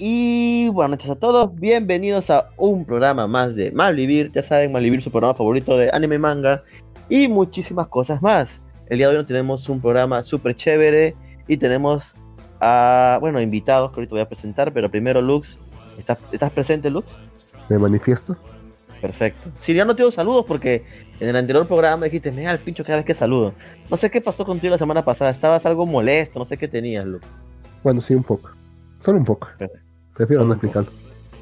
Y buenas noches a todos, bienvenidos a un programa más de Malvivir. Ya saben, Malvivir su programa favorito de anime, manga y muchísimas cosas más. El día de hoy tenemos un programa súper chévere y tenemos a, bueno, invitados que ahorita voy a presentar, pero primero Lux, ¿estás, ¿estás presente Lux? Me manifiesto. Perfecto. Si ya no te doy saludos porque en el anterior programa dijiste, me da el pincho cada vez que saludo. No sé qué pasó contigo la semana pasada, estabas algo molesto, no sé qué tenías, Lux. Bueno, sí, un poco. Solo un poco. Perfecto. Prefiero no explicarlo.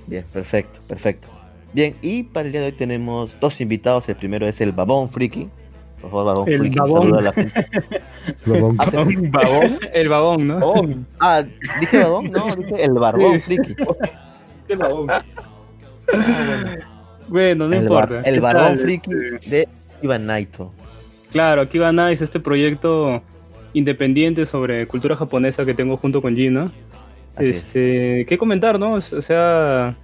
Bien, perfecto, perfecto. Bien, y para el día de hoy tenemos dos invitados. El primero es el Babón Friki. Por favor, Babón El Friki, Babón. saluda a la gente. Ah, sí, ¿Babón? El babón, ¿no? Babón. Ah, ¿dije Babón? No, dije el Barbón Friki. El babón. Ah, bueno. Bueno, no el, importa. bar- el ¿Qué Barbón tal? Friki de Ivan Naito. Claro, aquí va Nice, este proyecto independiente sobre cultura japonesa que tengo junto con Gino. Así es. Este, ¿qué comentar, no? O sea,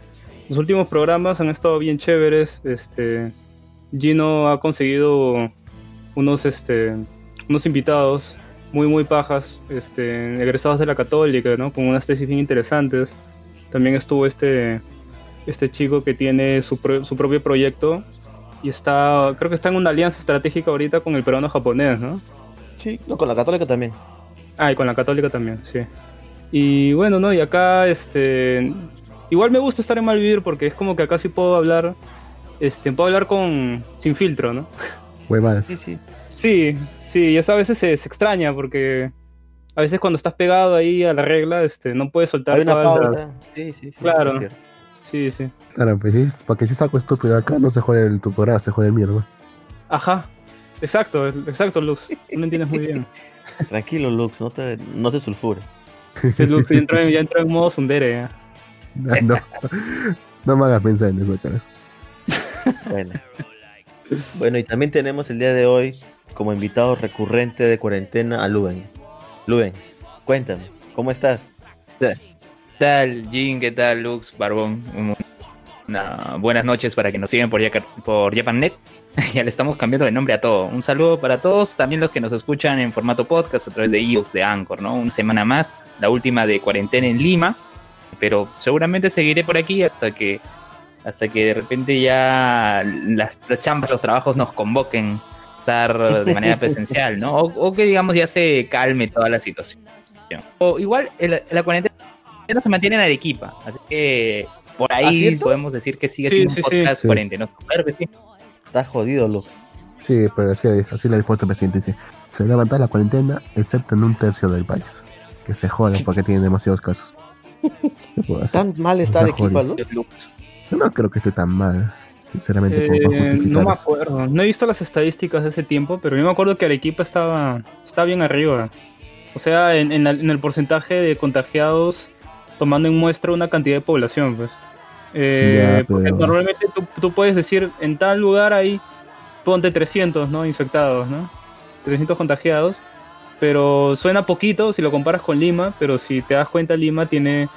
los últimos programas han estado bien chéveres. Este, Gino ha conseguido unos, este, unos invitados muy, muy pajas, este, egresados de la Católica, ¿no? Con unas tesis bien interesantes. También estuvo este, este chico que tiene su, pro- su propio proyecto y está, creo que está en una alianza estratégica ahorita con el peruano japonés, ¿no? Sí, no, con la Católica también. Ah, y con la católica también, sí. Y bueno, ¿no? Y acá, este... Igual me gusta estar en Malvivir porque es como que acá sí puedo hablar, este, puedo hablar con... sin filtro, ¿no? Huevadas. Sí, sí. Sí, sí, y eso a veces se, se extraña porque a veces cuando estás pegado ahí a la regla, este, no puedes soltar Hay una pauta. Sí, sí, sí. Claro. es. Sí, sí. Claro, pues si, para que si saco estúpido acá, no se jode el tu programa, se jode el mierda. Ajá. Exacto, exacto. Tú lo entiendes muy bien. Tranquilo, Lux, no te, no te sulfures. Sí, Luz ya entró, en- ya entró en modo sundere, ya. No, no me hagas pensar en eso, cara. Bueno. bueno, y también tenemos el día de hoy como invitado recurrente de cuarentena a Luben. Luben, cuéntame, ¿cómo estás? ¿Qué tal, Jin? ¿Qué tal, Lux, Barbón? Una- buenas noches para que nos sigan por, por JapanNet. ya le estamos cambiando de nombre a todo. Un saludo para todos, también los que nos escuchan en formato podcast a través de iVoox, de Anchor, ¿no? Una semana más, la última de cuarentena en Lima. Pero seguramente seguiré por aquí hasta que hasta que de repente ya las, las chambas, los trabajos nos convoquen a estar de manera presencial, ¿no? O, o que digamos ya se calme toda la situación. O igual el- la cuarentena se mantiene en Arequipa, así que por ¿Ah, ahí cierto? podemos decir que sigue Sí, siendo sí, un sí. podcast Sí. cuarentena. Claro que sí. Estás jodido, Lux. Sí, pero así, así le dijo el presidente. Dice, se levanta la cuarentena, excepto en un tercio del país. Que se joden porque tienen demasiados casos. ¿Tan mal está Está Arequipa, jodido. Lux? Yo no creo que esté tan mal, sinceramente, como para Eh, justificar no me eso. acuerdo. No he visto las estadísticas de ese tiempo, pero yo me acuerdo que Arequipa estaba, estaba bien arriba. O sea, en, en la- en el porcentaje de contagiados, tomando en muestra una cantidad de población, pues. Eh, Ya, porque normalmente tú, tú puedes decir, en tal lugar hay, ponte 300, ¿no? Infectados, ¿no? 300 contagiados. Pero suena poquito si lo comparas con Lima, pero si te das cuenta, Lima tiene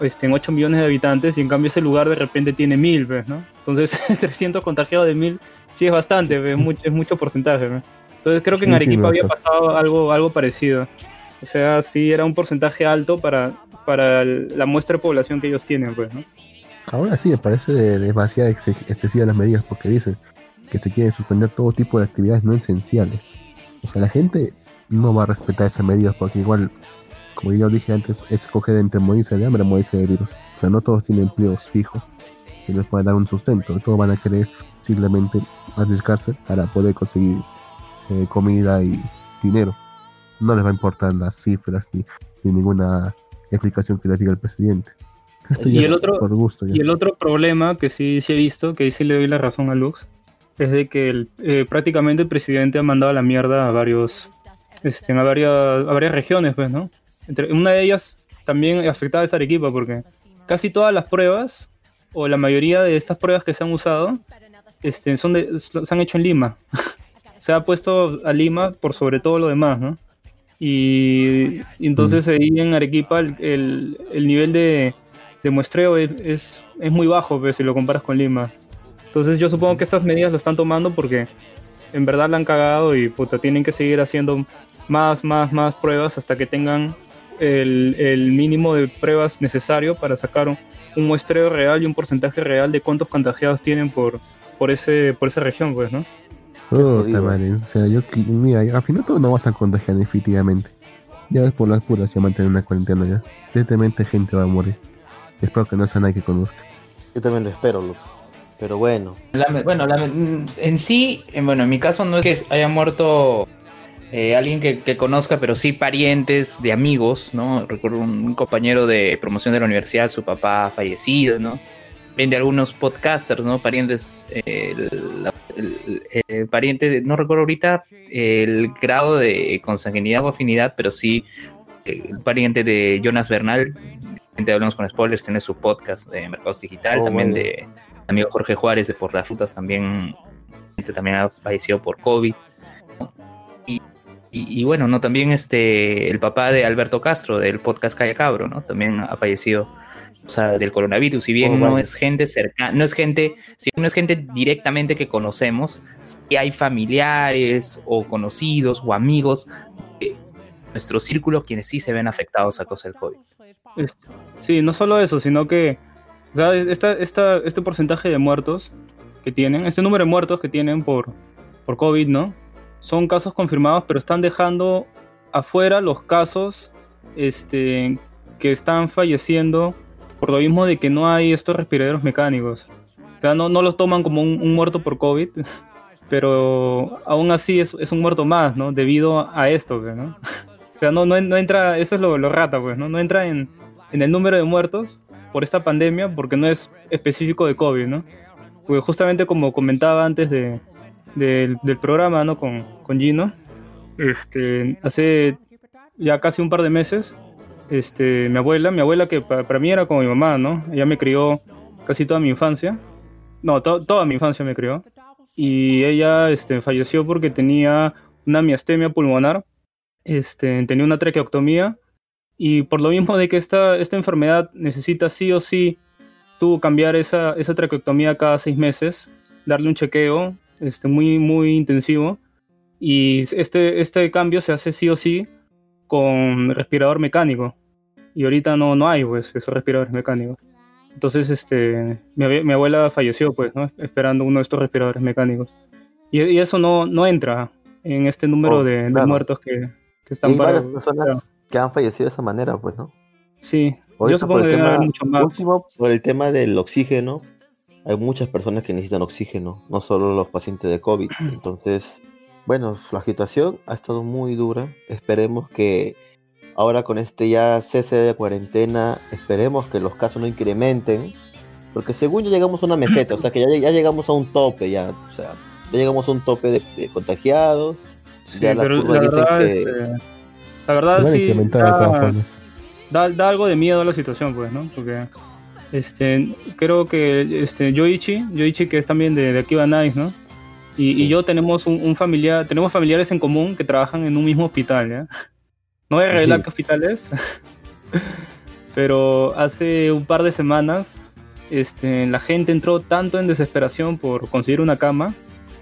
este, 8 millones de habitantes y en cambio ese lugar de repente tiene 1000, pues, ¿no? Entonces 300 contagiados de 1000 sí es bastante, pues, es mucho, es mucho porcentaje. pues. Entonces creo que en Sí, sí, Arequipa había pasado algo, algo parecido. O sea, sí era un porcentaje alto para, para la muestra de población que ellos tienen, pues, ¿no? Ahora sí, me parece de- demasiado ex- excesivas las medidas porque dicen que se quieren suspender todo tipo de actividades no esenciales. O sea, la gente no va a respetar esas medidas porque igual, como yo dije antes, es escoger entre morirse de hambre o morirse de virus. O sea, no todos tienen empleos fijos que les puedan dar un sustento. Todos van a querer simplemente arriesgarse para poder conseguir eh, comida y dinero. No les va a importar las cifras ni, ni ninguna explicación que les diga el presidente. Esto Y el otro- por gusto. ya. Y el otro problema que sí, sí he visto, que ahí sí le doy la razón a Lux, es de que el- eh, prácticamente el presidente ha mandado a la mierda a varios, este, a varias, a varias regiones, pues, ¿no? Entre, una de ellas también afectada es Arequipa, porque casi todas las pruebas, o la mayoría de estas pruebas que se han usado, este, son de, se han hecho en Lima. se ha puesto a Lima por sobre todo lo demás, ¿no? Y, y entonces ahí en Arequipa el, el- el nivel de, de muestreo es, es, es muy bajo pues, si lo comparas con Lima. Entonces yo supongo que esas medidas lo están tomando porque en verdad la han cagado y puta, tienen que seguir haciendo más, más, más pruebas hasta que tengan el, el mínimo de pruebas necesario para sacar un, un muestreo real y un porcentaje real de cuántos contagiados tienen por, por, ese, por esa región, pues, ¿no? Puta jodido. madre, o sea, yo, mira, al final tú no vas a contagiar definitivamente. Ya es por las puras, ya mantener una cuarentena ya. Evidentemente gente va a morir. Espero que no sea nadie que conozca. Yo también lo espero, Lux. Pero bueno, bueno, mm, en sí, eh, bueno, en mi caso no es que haya muerto eh, alguien que, que conozca, pero sí parientes de amigos, ¿no? Recuerdo un, un compañero de promoción de la universidad, su papá ha fallecido, ¿no? De algunos podcasters, ¿no? Parientes, eh, el, el- el pariente, de- no recuerdo ahorita el grado de consanguinidad o afinidad, pero sí eh, el pariente de Jonas Bernal, gente hablamos con spoilers, tiene su podcast de Mercados Digital, Oh, también de amigo Jorge Juárez de Por las Rutas también, gente también ha fallecido por COVID. Y, y- y bueno, no también este el papá de Alberto Castro del podcast Calle Cabro, ¿no? También ha fallecido o sea, del coronavirus. Si bien Oh, no es gente cercana, no es gente, si no es gente directamente que conocemos, si hay familiares o conocidos o amigos de nuestro círculo quienes sí se ven afectados a causa del COVID. Sí, no solo eso, sino que o sea, esta, esta, este porcentaje de muertos que tienen, este número de muertos que tienen por, por COVID, ¿no? Son casos confirmados, pero están dejando afuera los casos este, que están falleciendo por lo mismo de que no hay estos respiraderos mecánicos. O sea, no, no los toman como un, un muerto por COVID, pero aún así es, es un muerto más, ¿no? Debido a esto, ¿no? O sea, no, no, no entra, eso es lo, lo rata, pues, ¿no? No entra en, en el número de muertos por esta pandemia porque no es específico de COVID, ¿no? Porque justamente como comentaba antes de, del, del programa, ¿no? Con, con Gino, este, hace ya casi un par de meses, este, mi abuela, mi abuela que pa- para mí era como mi mamá, ¿no? Ella me crió casi toda mi infancia, no, to- toda mi infancia me crió, y ella este, falleció porque tenía una miastemia pulmonar, este, tenía una traqueotomía, y por lo mismo de que esta, esta enfermedad necesita sí o sí tuvo cambiar esa, esa traqueotomía cada seis meses, darle un chequeo este, muy, muy intensivo, y este, este cambio se hace sí o sí con respirador mecánico. Y ahorita no, no hay, pues, esos respiradores mecánicos. Entonces, este, mi, mi abuela falleció, pues, ¿no? Esperando uno de estos respiradores mecánicos. Y, y eso no, no entra en este número Oh, de, muertos que, están para... varias personas que han fallecido de esa manera, pues, ¿no? Sí, yo Ahorita supongo por el tema, mucho más. último, por el tema del oxígeno, hay muchas personas que necesitan oxígeno, no solo los pacientes de COVID. Entonces, bueno, la agitación ha estado muy dura. Esperemos que ahora con este ya cese de cuarentena, esperemos que los casos no incrementen, porque según ya llegamos a una meseta, o sea que ya, ya llegamos a un tope, ya, o sea, ya llegamos a un tope de, de contagiados. Sí, ya pero la verdad, que- este, la verdad sí da, da, da algo de miedo a la situación, pues, ¿no? Porque este, creo que este, Yoichi, Yoichi que es también de, de Akiba Nice, ¿no? Y, y Sí. yo tenemos un, un familiar, tenemos familiares en común que trabajan en un mismo hospital, ¿ya? No voy a revelar Sí. qué hospital es, pero hace un par de semanas este, la gente entró tanto en desesperación por conseguir una cama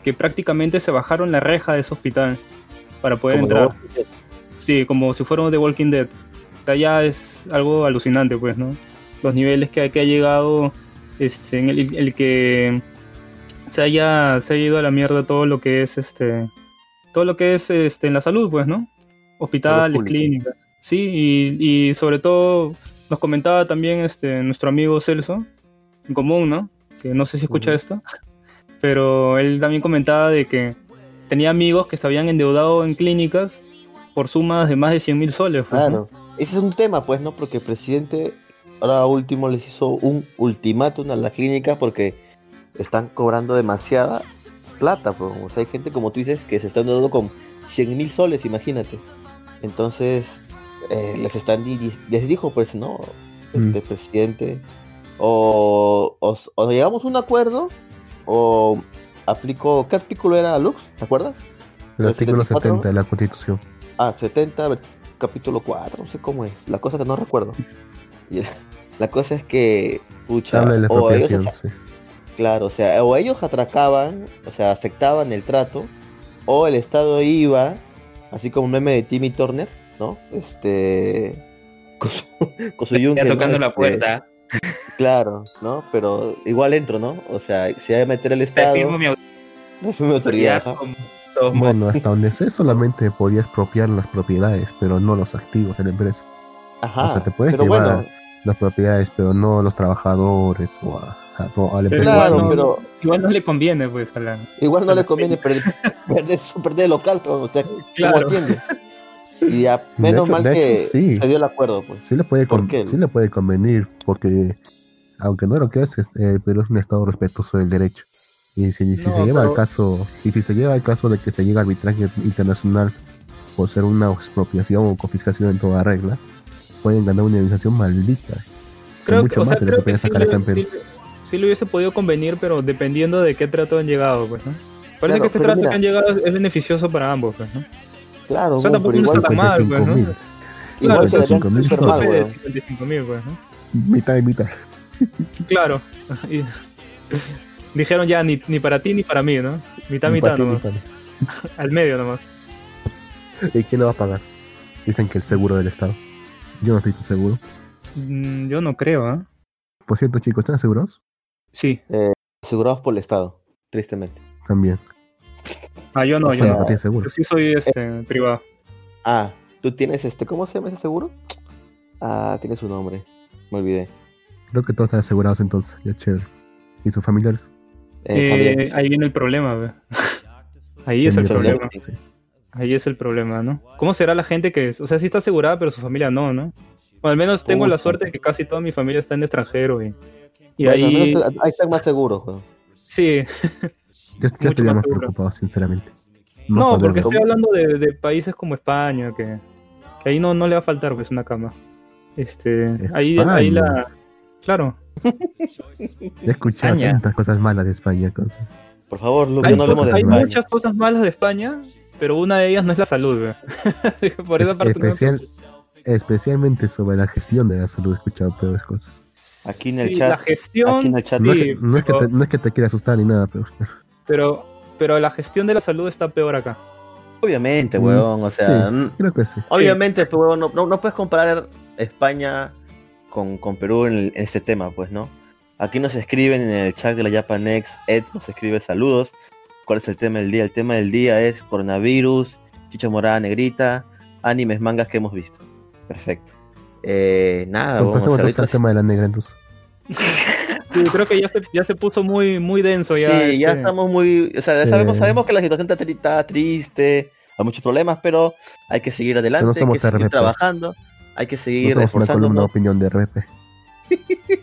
que prácticamente se bajaron la reja de ese hospital para poder entrar. Sí, como si fuera The Walking Dead. Ya es algo alucinante, pues, ¿no? Los niveles que, que ha llegado, este, en el, el que se haya, se haya ido a la mierda todo lo que es, este, todo lo que es, este, en la salud, pues, ¿no? Hospitales, clínicas. Sí, y, y sobre todo nos comentaba también, este, nuestro amigo Celso, en común, ¿no? Que no sé si escucha esto, pero él también comentaba de que tenía amigos que se habían endeudado en clínicas por sumas de más de 100 mil soles. pues, ¿no? Claro, ese es un tema, pues, ¿no? Porque el presidente ahora último les hizo un ultimátum a las clínicas porque están cobrando demasiada plata, pues. O sea, hay gente, como tú dices, que se están dando con 100 mil soles, imagínate. Entonces, eh, les están les dijo, pues, no, este Mm. presidente, o, o, o llegamos a un acuerdo, o aplico, ¿qué artículo era Lux? ¿Te acuerdas? El artículo 74. 70 de la Constitución. Ah, 70, ver- capítulo 4, no sé cómo es. La cosa que no recuerdo. Y La cosa es que, pucha, Habla de la o ellos, sí. claro, o sea, o ellos atracaban, o sea, aceptaban el trato, o el Estado iba, así como un meme de Timmy Turner, ¿no? Este, con su, con su yunque, Ya ¿no? tocando la Este, puerta. Claro, ¿no? Pero igual entro, ¿no? O sea, si hay que meter el Te Estado, firmo mi no fue mi autoridad. Todos Bueno, hasta donde sé solamente podías expropiar las propiedades, pero no los activos de la empresa. Ajá. O sea, te puedes pero llevar bueno, las propiedades, pero no los trabajadores o a, a, a la empresa. claro, no- pero Igual no le conviene, pues, a la... igual no le conviene perder, perder, perder el local, pero usted Claro. Y menos hecho- mal que hecho, sí. se dio el acuerdo, pues. Sí le puede, ¿Por con- qué? sí le puede convenir, porque aunque no lo creas, es- eh, Perú es un estado respetuoso del derecho. Y si, si No, se lleva pero- el caso, y si se lleva el caso de que se llega a arbitraje internacional por ser una expropiación o confiscación en toda regla, pueden ganar una indemnización maldita. Creo que, mucho o más sea, de lo creo que que sí, sacar Perú. sí, sí le hubiese podido convenir, pero dependiendo de qué trato han llegado, pues, ¿no? Parece Claro, que este trato mira. que han llegado es, beneficioso para ambos, pues, ¿no? Claro, O sea, tampoco pero no igual, está tan mal, pues, 55 ¿no? mil. igual Claro, 55 dan mil soles. mal, de weón. 55 mil, pues, ¿no? Mitad y mitad. Claro. Dijeron ya ni, ni para ti ni para mí, ¿no? Mitad, Ni mitad ti, nomás. Al medio nomás. ¿Y quién lo va a pagar? Dicen que el seguro del Estado. Yo no estoy tan seguro. Mm, yo no creo, ¿ah? Por cierto, chicos, ¿están seguros? Sí. Asegurados por el Estado, tristemente. También. Ah, yo no, O yo no. no tienes seguro. Yo sí soy este, privado. Ah, tú tienes este, ¿cómo se llama ese seguro? Ah, tiene su nombre, me olvidé. Creo que todos están asegurados entonces. Ya chévere. ¿Y sus familiares? Eh, Eh, ahí viene el problema, ve. Ahí es el problema. Ahí es el problema, ¿no? ¿Cómo será la gente que, o sea, sí está asegurada, pero su familia no, ¿no? O al menos tengo la suerte de que casi toda mi familia está en extranjero y, y Bueno, al ahí, menos ahí están más seguros, sí, Yo, yo estaría más preocupado, sinceramente. no, porque estoy hablando de, de países como España, que, que ahí no, no le va a faltar pues una cama. Este, ahí, ahí la, claro, He escuchado España. tantas cosas malas de España. Cosas. Por favor, Lu, hay, no hablemos cosas- de hay muchas cosas malas de España, pero una de ellas no es la salud. Por esa Es- parte no me especial, especialmente sobre la gestión de la salud he escuchado peores cosas. Aquí en el Sí, chat- La gestión, aquí en el chat- No, es sí, que, no es que pero- te, no es que te quiera asustar ni nada, pero pero, pero la gestión de la salud está peor acá. Obviamente, Mm, weón, o sea, sí, mm, creo que sí. obviamente, pues, weón, no, no, no puedes comparar España con, con Perú en, el- en este tema, pues, ¿no? Aquí nos escriben en el chat de la Japanex, Ed nos escribe saludos. ¿Cuál es el tema del día? El tema del día es coronavirus, chicha morada negrita, animes, mangas que hemos visto. Perfecto. Eh, nada, Bueno, weón, o sea, pasemos entonces ahorita- al tema de la negra entonces. Sí, creo que ya se, ya se puso muy, muy denso ya. sí, ya este, estamos muy, o sea, ya Sí. sabemos, sabemos que la situación está, tri- está triste, hay muchos problemas, pero hay que seguir adelante, hay que seguir RP. trabajando, hay que No seguir una columna de esforzándonos. opinión de RP.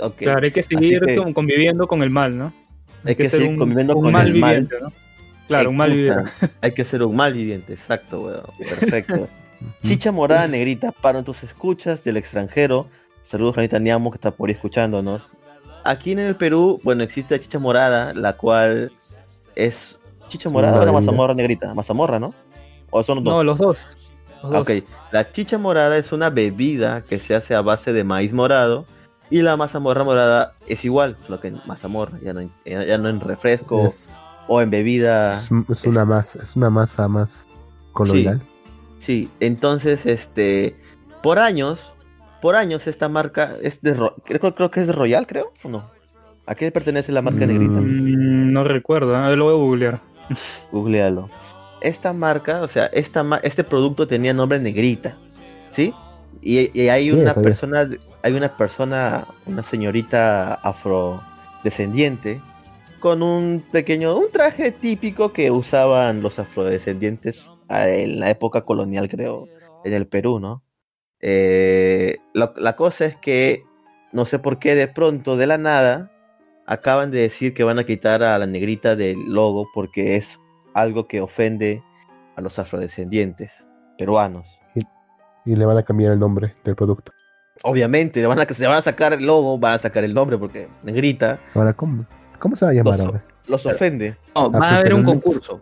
Ok, Claro, hay que seguir que- conviviendo con el mal, ¿no? hay que ser seguir conviviendo un con mal el mal. viviente, ¿no? Claro, un mal viviente. Hay que ser un mal viviente, exacto, weón. Perfecto. Chicha morada negrita para tus escuchas del extranjero. Saludos, Janita Niamo, que está por ahí escuchándonos. Aquí en el Perú, bueno, existe la chicha morada, la cual es chicha morada una o la mazamorra negrita. Mazamorra, ¿no? ¿O son dos? No, los dos. Los Ah, dos. Ok, la chicha morada es una bebida que se hace a base de maíz morado y la mazamorra morada es igual, solo que en mazamorra, ya no en, ya no en refresco Es, o en bebida. es, es una masa, es una masa más coloidal. Sí, entonces, este, por años, por años esta marca es de, creo, creo que es de Royal, creo, ¿o no? ¿A qué pertenece la marca Mm. negrita? Mm, no recuerdo, a ver, lo voy a googlear. Googlealo. Esta marca, o sea, esta este producto tenía nombre negrita, ¿sí? Y, y hay Sí, una bien. persona, hay una persona, una señorita afrodescendiente con un pequeño, un traje típico que usaban los afrodescendientes ah, en la época colonial, creo, en el Perú, ¿no? Eh, la cosa es que no sé por qué de pronto, de la nada, acaban de decir que van a quitar a la negrita del logo porque es algo que ofende a los afrodescendientes peruanos. Y le van a cambiar el nombre del producto. Obviamente, le van a, se van a sacar el logo, van a sacar el nombre porque negrita Ahora, ¿cómo, cómo se va a llamar Los- ahora? los ofende. No, Ah, va a haber un concurso.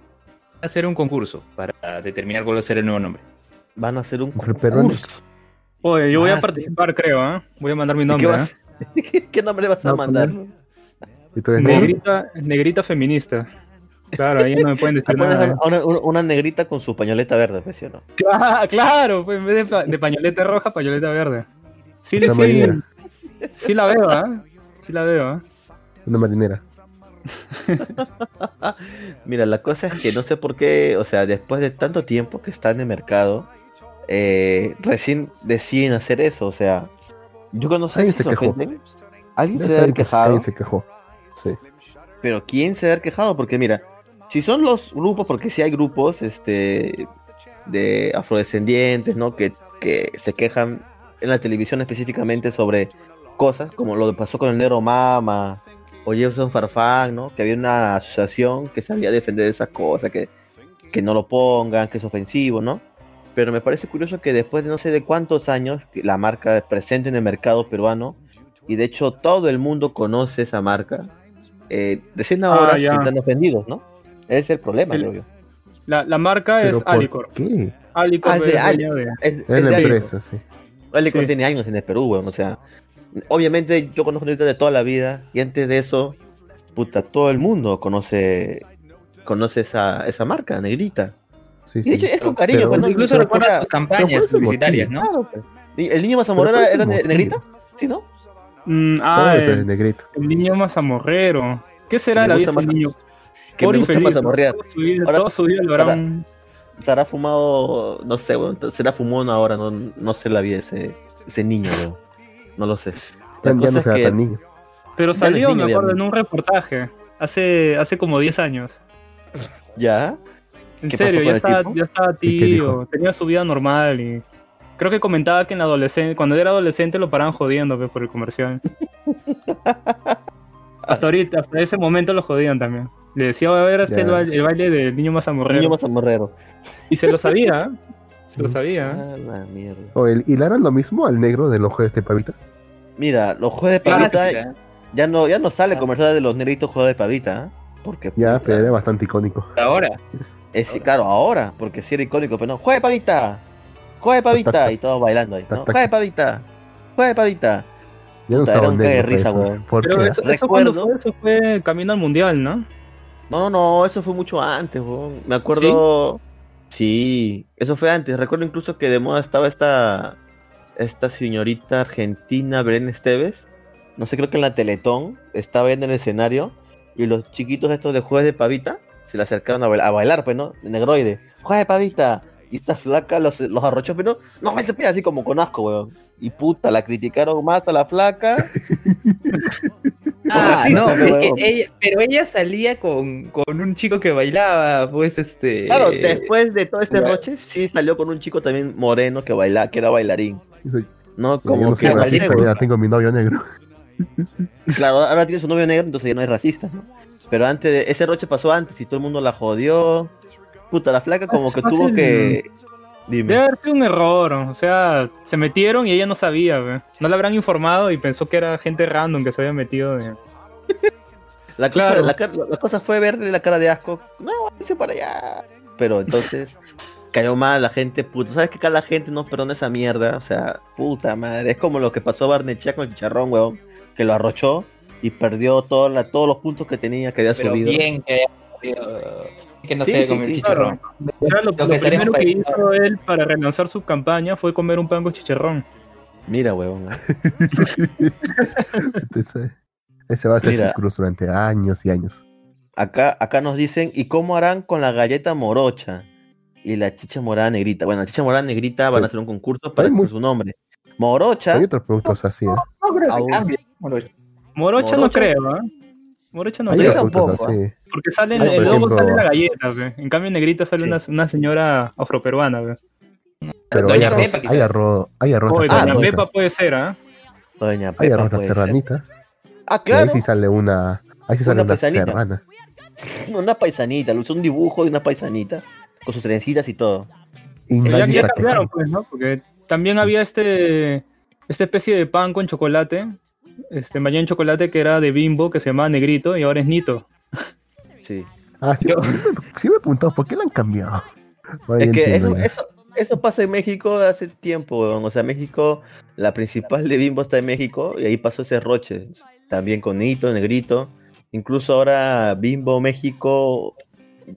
Va a ser un concurso para determinar cuál va a ser el nuevo nombre. Van a hacer un concurso. Oye, yo voy Ah, a sí. participar, creo, ¿ah? Voy a mandar mi ¿Y nombre, ¿Qué, ¿ah? vas- ¿Qué- qué nombre vas a No, mandar? ¿Y tú eres negro? Negrita, negrita feminista. Claro, ahí no me pueden decir nada. a una, una- una negrita con su pañoleta verde, pues, ¿sí o no? Claro, claro, pues en vez de, pa- de pañoleta roja, pañoleta verde. Sí, Esa sí, marinera. sí la veo, ¿ah? Sí la veo, ¿ah? Una marinera. Mira, la cosa es que no sé por qué, o sea, después de tanto tiempo que está en el mercado, eh, recién deciden hacer eso, o sea, yo no sé Alguien si se quejó. Alguien Ya se debe haber saben que quejado, alguien se quejó. Sí. pero ¿quién se debe haber quejado? Porque mira, si son los grupos, porque si hay grupos, este, de afrodescendientes, ¿no? Que, que se quejan en la televisión específicamente sobre cosas, como lo que pasó con el negro Mama o Jefferson Farfán, ¿no? Que había una asociación que sabía defender esas cosas, que, que no lo pongan, que es ofensivo, ¿no? Pero me parece curioso que después de no sé de cuántos años la marca es presente en el mercado peruano y de hecho todo el mundo conoce esa marca, eh, recién ahora Ah, se están ofendidos, ¿no? Ese es el problema, El- creo yo. La, la marca es ¿por Alicor. qué? Alicor Ah, es de es Ali- Es, Es es la empresa, sí. Alicor Sí. tiene años en el Perú, weón. O sea, obviamente yo conozco ahorita de toda la vida y antes de eso, puta, todo el mundo conoce conoce esa, esa marca, negrita. Sí, Y de hecho es con cariño. Incluso recuerda sus pero ¿cuál campañas el publicitarias? ¿no? claro, pues. ¿Y ¿El niño mazamorrero ¿cuál es era el negrita? ¿Sí, no? Mm, Todo ah, eso es el, negrito. el niño mazamorrero. ¿Qué será la vida niño? Que Pobre me gusta infeliz, ¿no? mazamorrear. Toda su vida- Ahora- toda su vida lo habrán- Se fumado, no sé, weón. Será fumón ahora, no, no sé la vida de ese, ese niño, weón. No lo sé. Ya, no será que- tan niño. Pero salió, niño, me acuerdo, en un reportaje. Hace, hace como 10 años. ¿Ya? En ¿Qué serio, ya estaba, ya estaba tío, tenía su vida normal y creo que comentaba que en la adolescente, cuando era adolescente lo paraban jodiendo pues, por el comercial. hasta ahorita, hasta ese momento lo jodían también. Le decía, va a ver este el, baile, el baile del niño más Niño mazamorrero. Y se lo sabía, ¿eh? se lo sabía. ¿eh? Ah, la mierda. O el, ¿Y le harán lo mismo al negro del ojo de este pavita? Mira, los juegos de pavita Clásica. ya no, ya no sale Ah. comercial de los negritos juegos de pavita, ¿eh? Porque Ya, pero era bastante icónico. Ahora. es, claro, ahora, porque sí era icónico, pero no, juega de pavita, juega de pavita, y todos bailando ahí, ¿no? Juega de pavita, juega de pavita. Ya no Puta, era un negro. de risa, eso. weón. ¿Por Pero eso, eso fue, eso fue camino al mundial, ¿no? No, no, no, eso fue mucho antes, weón. Me acuerdo. ¿Sí? eso fue antes. Recuerdo incluso que de moda estaba esta. Esta señorita argentina, Belén Esteves. No sé, creo que en la Teletón estaba en el escenario. Y los chiquitos estos de jueves de pavita se le acercaron a bailar, pues, ¿no? Negroide. ¡Jueves de pavita! Y esta flaca los, los arrochó, pero no, no me se pega así como con asco, weón. Y puta, la criticaron más a la flaca. Ah, no, es que ella, pero ella salía con, con un chico que bailaba, pues este. Claro, después de todo este roche, sí salió con un chico también moreno que baila, que era bailarín. Dice, No, como no que racista, mira, tengo mi novio negro. Claro, ahora tiene su novio negro, entonces ya no es racista, ¿no? Pero antes de ese roche pasó antes y todo el mundo la jodió. Puta, la flaca como que tuvo que. Dime. Debe haber sido un error, o sea, se metieron y ella no sabía, ¿ve? no le habrán informado y pensó que era gente random que se había metido. La cosa, Claro. la, la cosa fue verle la cara de asco. No, váyase para allá. Pero entonces cayó mal la gente, puta. ¿Sabes que acá la gente no perdona esa mierda? O sea, puta madre. Es como lo que pasó a Barnechea con el chicharrón, weón. Que lo arrochó y perdió toda la- todos los puntos que tenía, que había Pero subido. bien que haya salido, que no Sí, se sí, comió el sí, chicharrón. O sea, lo, primero que hizo él para relanzar su campaña fue comer un pan con chicharrón. Mira, weón. ¿eh? Ese, ese va a ser Mira. su cruz durante años y años. Acá, acá nos dicen, ¿y cómo harán con la galleta morocha? Y la chicha morada negrita. Bueno, la chicha morada negrita van a hacer un concurso para muy- su nombre. Morocha, Hay otros productos así, ¿eh? No creo que. Bueno, Morocha, no Morocha. creo, ¿ah? Morocha no Hay productos tampoco, así. Porque sale en Hay, el logo sale la galleta, ¿ve? En cambio en negrita sale Sí. una, una señora afroperuana, ¿ve? Pero hay Doña arroz, Pepa, hay arroz, hay arroz Ah, Doña. Pepa puede ser, ¿ah? Doña Hay Pepa arroz de puede ser. serranita. Ah, Y claro. ahí sí sale una, ahí sí sale Una una paisanita. serrana. Una paisanita, lo hizo un dibujo de una paisanita. Con sus trencitas y todo. Y Pero ya, cambiaron, pues, ¿no? Porque también había este esta especie de pan con chocolate, este en chocolate que era de Bimbo, que se llamaba Negrito, y ahora es Nito. Sí. Ah, sí, Yo- sí me, sí me he preguntado, ¿por qué la han cambiado? Ahora Es que entiendo eso, eso, eso pasa en México hace tiempo, weón. O sea, México, la principal de Bimbo está en México y ahí pasó ese roche. También con Nito, Negrito. Incluso ahora Bimbo México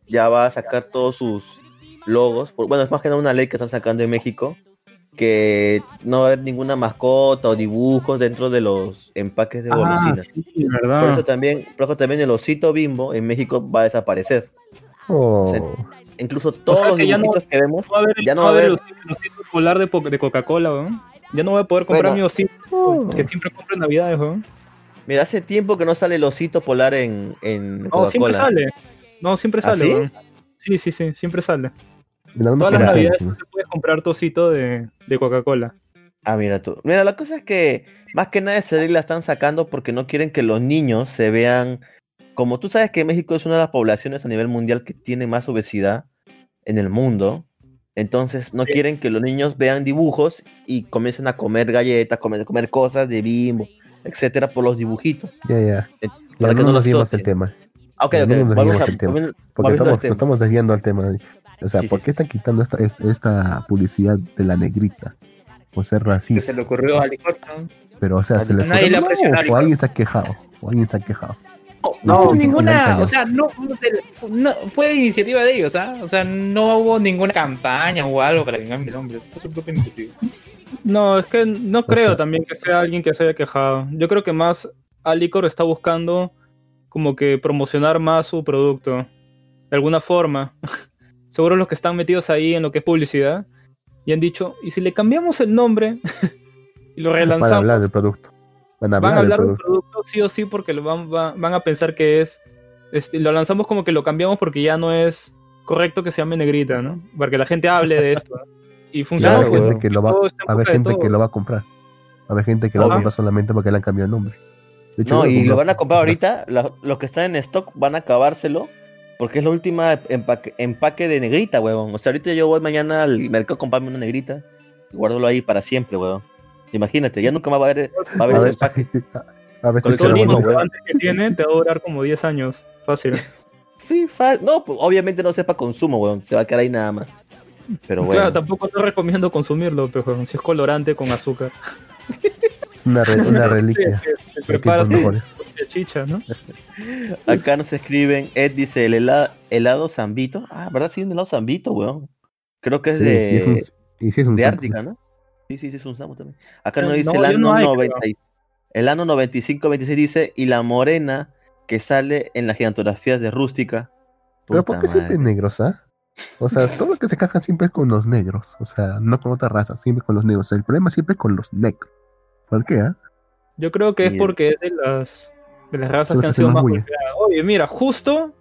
ya va a sacar todos sus logos. por- Bueno, es más que nada una ley que están sacando en México que no va a haber ninguna mascota o dibujos dentro de los empaques de Ah, golosinas. sí, Por verdad. eso también, por eso también el osito bimbo en México va a desaparecer. Oh, Incluso todos sea los que no- dibujitos que vemos, No haber, ya no no va a haber el osito polar de, Coca-Cola, weón. Ya no voy a poder comprar Bueno. mi osito que siempre compro en Navidades, weón. mira, hace tiempo que no sale el osito polar en, en No, siempre Coca-Cola. sale. No, siempre ¿Ah, sale, sí? Sí, sí, sí, siempre sale. En algunas Todas las generaciones, navidades ¿no? te puedes comprar tu osito de, de Coca-Cola. Ah, mira tú. Mira, la cosa es que más que nada esa ley la están sacando porque no quieren que los niños se vean. Como tú sabes que México es una de las poblaciones a nivel mundial que tiene más obesidad en el mundo. Entonces no Sí. quieren que los niños vean dibujos y comiencen a comer galletas, comer, comer cosas de bimbo, etcétera, por los dibujitos. Ya, ya. Ya, para que no no nos asocien. el tema. Ok, No ok. nos Vamos a, del tema. Porque estamos, nos tema. estamos desviando al tema. O sea, Sí, ¿por qué están quitando esta, esta, publicidad de la negrita? Por ser Que racista. se le ocurrió a Licor, ¿no? Pero, o sea, se le ocurrió, a o alguien se ha quejado. O alguien se ha quejado. No, sí, ninguna, o sea, no, no- fue iniciativa de ellos, ¿ah? O sea, no hubo ninguna campaña o algo para que cambie el nombre, fue su propia iniciativa. No, es que no creo sea- también que sea alguien que se haya quejado. Yo creo que más Alicor está buscando como que promocionar más su producto. De alguna forma. Seguro los que están metidos ahí en lo que es publicidad. Y han dicho, ¿y si le cambiamos el nombre? y lo Para relanzamos. hablar del producto. Van a hablar, van a hablar del del producto. producto sí o sí porque lo van, va- van a pensar que es este, lo lanzamos como que lo cambiamos porque ya no es correcto que se llame negrita, ¿no? Para que la gente hable de esto. ¿no? Y funciona. va a haber Claro, gente que lo va, a haber boca de gente que todos. lo va a comprar. Va a haber gente que lo va a comprar solamente porque le han cambiado el nombre. De No, y lo van a comprar ahorita. los que están en stock van a acabárselo. Porque es la última empaque, empaque de negrita, huevón. O sea, ahorita yo voy mañana al mercado a comprarme una negrita. Y guárdalo ahí para siempre, huevón. Imagínate, ya nunca más va a haber, va a haber A ese ver, empaque. a ver si Con el mismo, weón. que tiene te va a durar como 10 años. Fácil. Sí, fa- No, pues, obviamente no sepa consumo, huevón. Se va a quedar ahí nada más. Pero bueno. Claro, tampoco te recomiendo consumirlo, pero si es colorante con azúcar. Es una, re- una reliquia preparas chicha, ¿no? Acá nos escriben, Ed dice, el helado, helado Zambito. Ah, ¿verdad? Sí, un helado Zambito, weón. Creo que es Sí, de, y, es un, y sí es un de Ártica. ¿no? Sí, sí, sí, es un Zambo también. Acá nos dice no, el ano no hay, 90 y- el ano 95-26 dice, y la morena que sale en las gigantografías de Rústica. Pero ¿por qué siempre negros, ah? O sea, todo lo que se caja siempre es con los negros. O sea, no con otra raza, siempre con los negros. El problema siempre es con los negros. ¿Por qué, ah? Yo creo que es porque es de las, de las razas que han sido más golpeadas. Oye, mira, justo,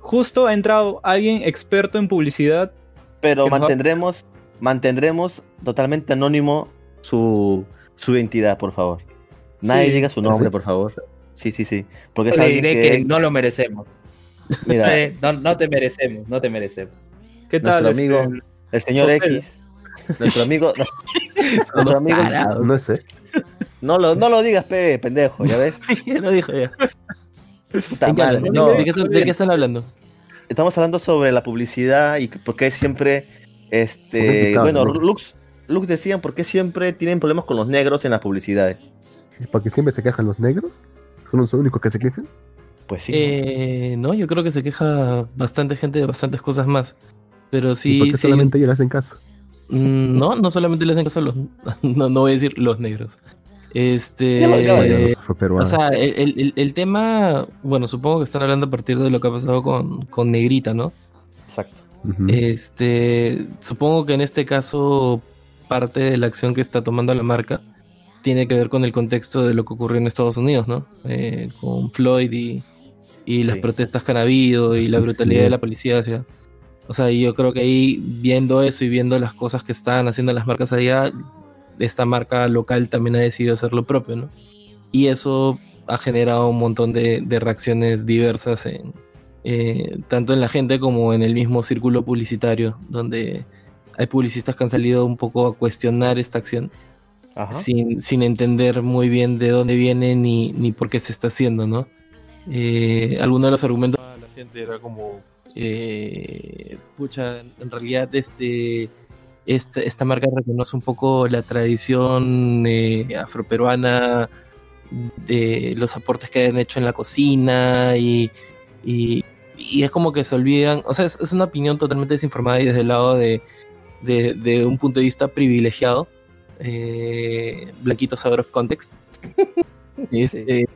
justo ha entrado alguien experto en publicidad. Pero va- mantendremos, mantendremos totalmente anónimo su, su identidad, por favor. Nadie Sí. diga su nombre, ¿Sí? por favor. Sí, sí, sí. Porque Le diré que, que no lo merecemos. mira, Eh, No, no te merecemos, no te merecemos. ¿Qué Nuestro tal? amigo- este, el señor. X, nuestro amigo, nuestro amigo. No sé. No lo, no lo digas, pe, pendejo, ¿ya ves? ya lo dijo ya. Puta ¿En qué madre, hablan? no. ¿De, qué, están- de qué están hablando? Estamos hablando sobre la publicidad y por qué siempre, este, bueno, ¿no? Lux, Lux decían por qué siempre tienen problemas con los negros en las publicidades. Porque siempre se quejan los negros. Son los únicos que se quejan. Pues sí. Eh, no, yo creo que se queja bastante gente de bastantes cosas más. Pero ¿Y sí, por qué sí solamente ellos le hacen caso? Mm, No, no solamente le hacen caso a los. No, no voy a decir los negros. Este. O sea, el, el- tema. Bueno, supongo que están hablando a partir de lo que ha pasado con, con Negrita, ¿no? Exacto. Este. Supongo que en este caso, parte de la acción que está tomando la marca tiene que ver con el contexto de lo que ocurrió en Estados Unidos, ¿no? Eh, con Floyd y, y las Sí. protestas que han habido y la Sí, brutalidad sí. de la policía hacia. O sea, yo creo que ahí, viendo eso y viendo las cosas que están haciendo las marcas allá, esta marca local también ha decidido hacer lo propio, ¿no? Y eso ha generado un montón de, de reacciones diversas en, eh, tanto en la gente como en el mismo círculo publicitario, donde hay publicistas que han salido un poco a cuestionar esta acción Ajá. sin, sin entender muy bien de dónde viene ni, ni por qué se está haciendo, ¿no? Eh, alguno de los argumentos de la gente era como, eh, pucha, en realidad este, esta, esta marca reconoce un poco la tradición eh, afroperuana de los aportes que han hecho en la cocina y, y, y es como que se olvidan, o sea, es, es una opinión totalmente desinformada y desde el lado de, de, de un punto de vista privilegiado, eh, Blaquitos out of context. Este,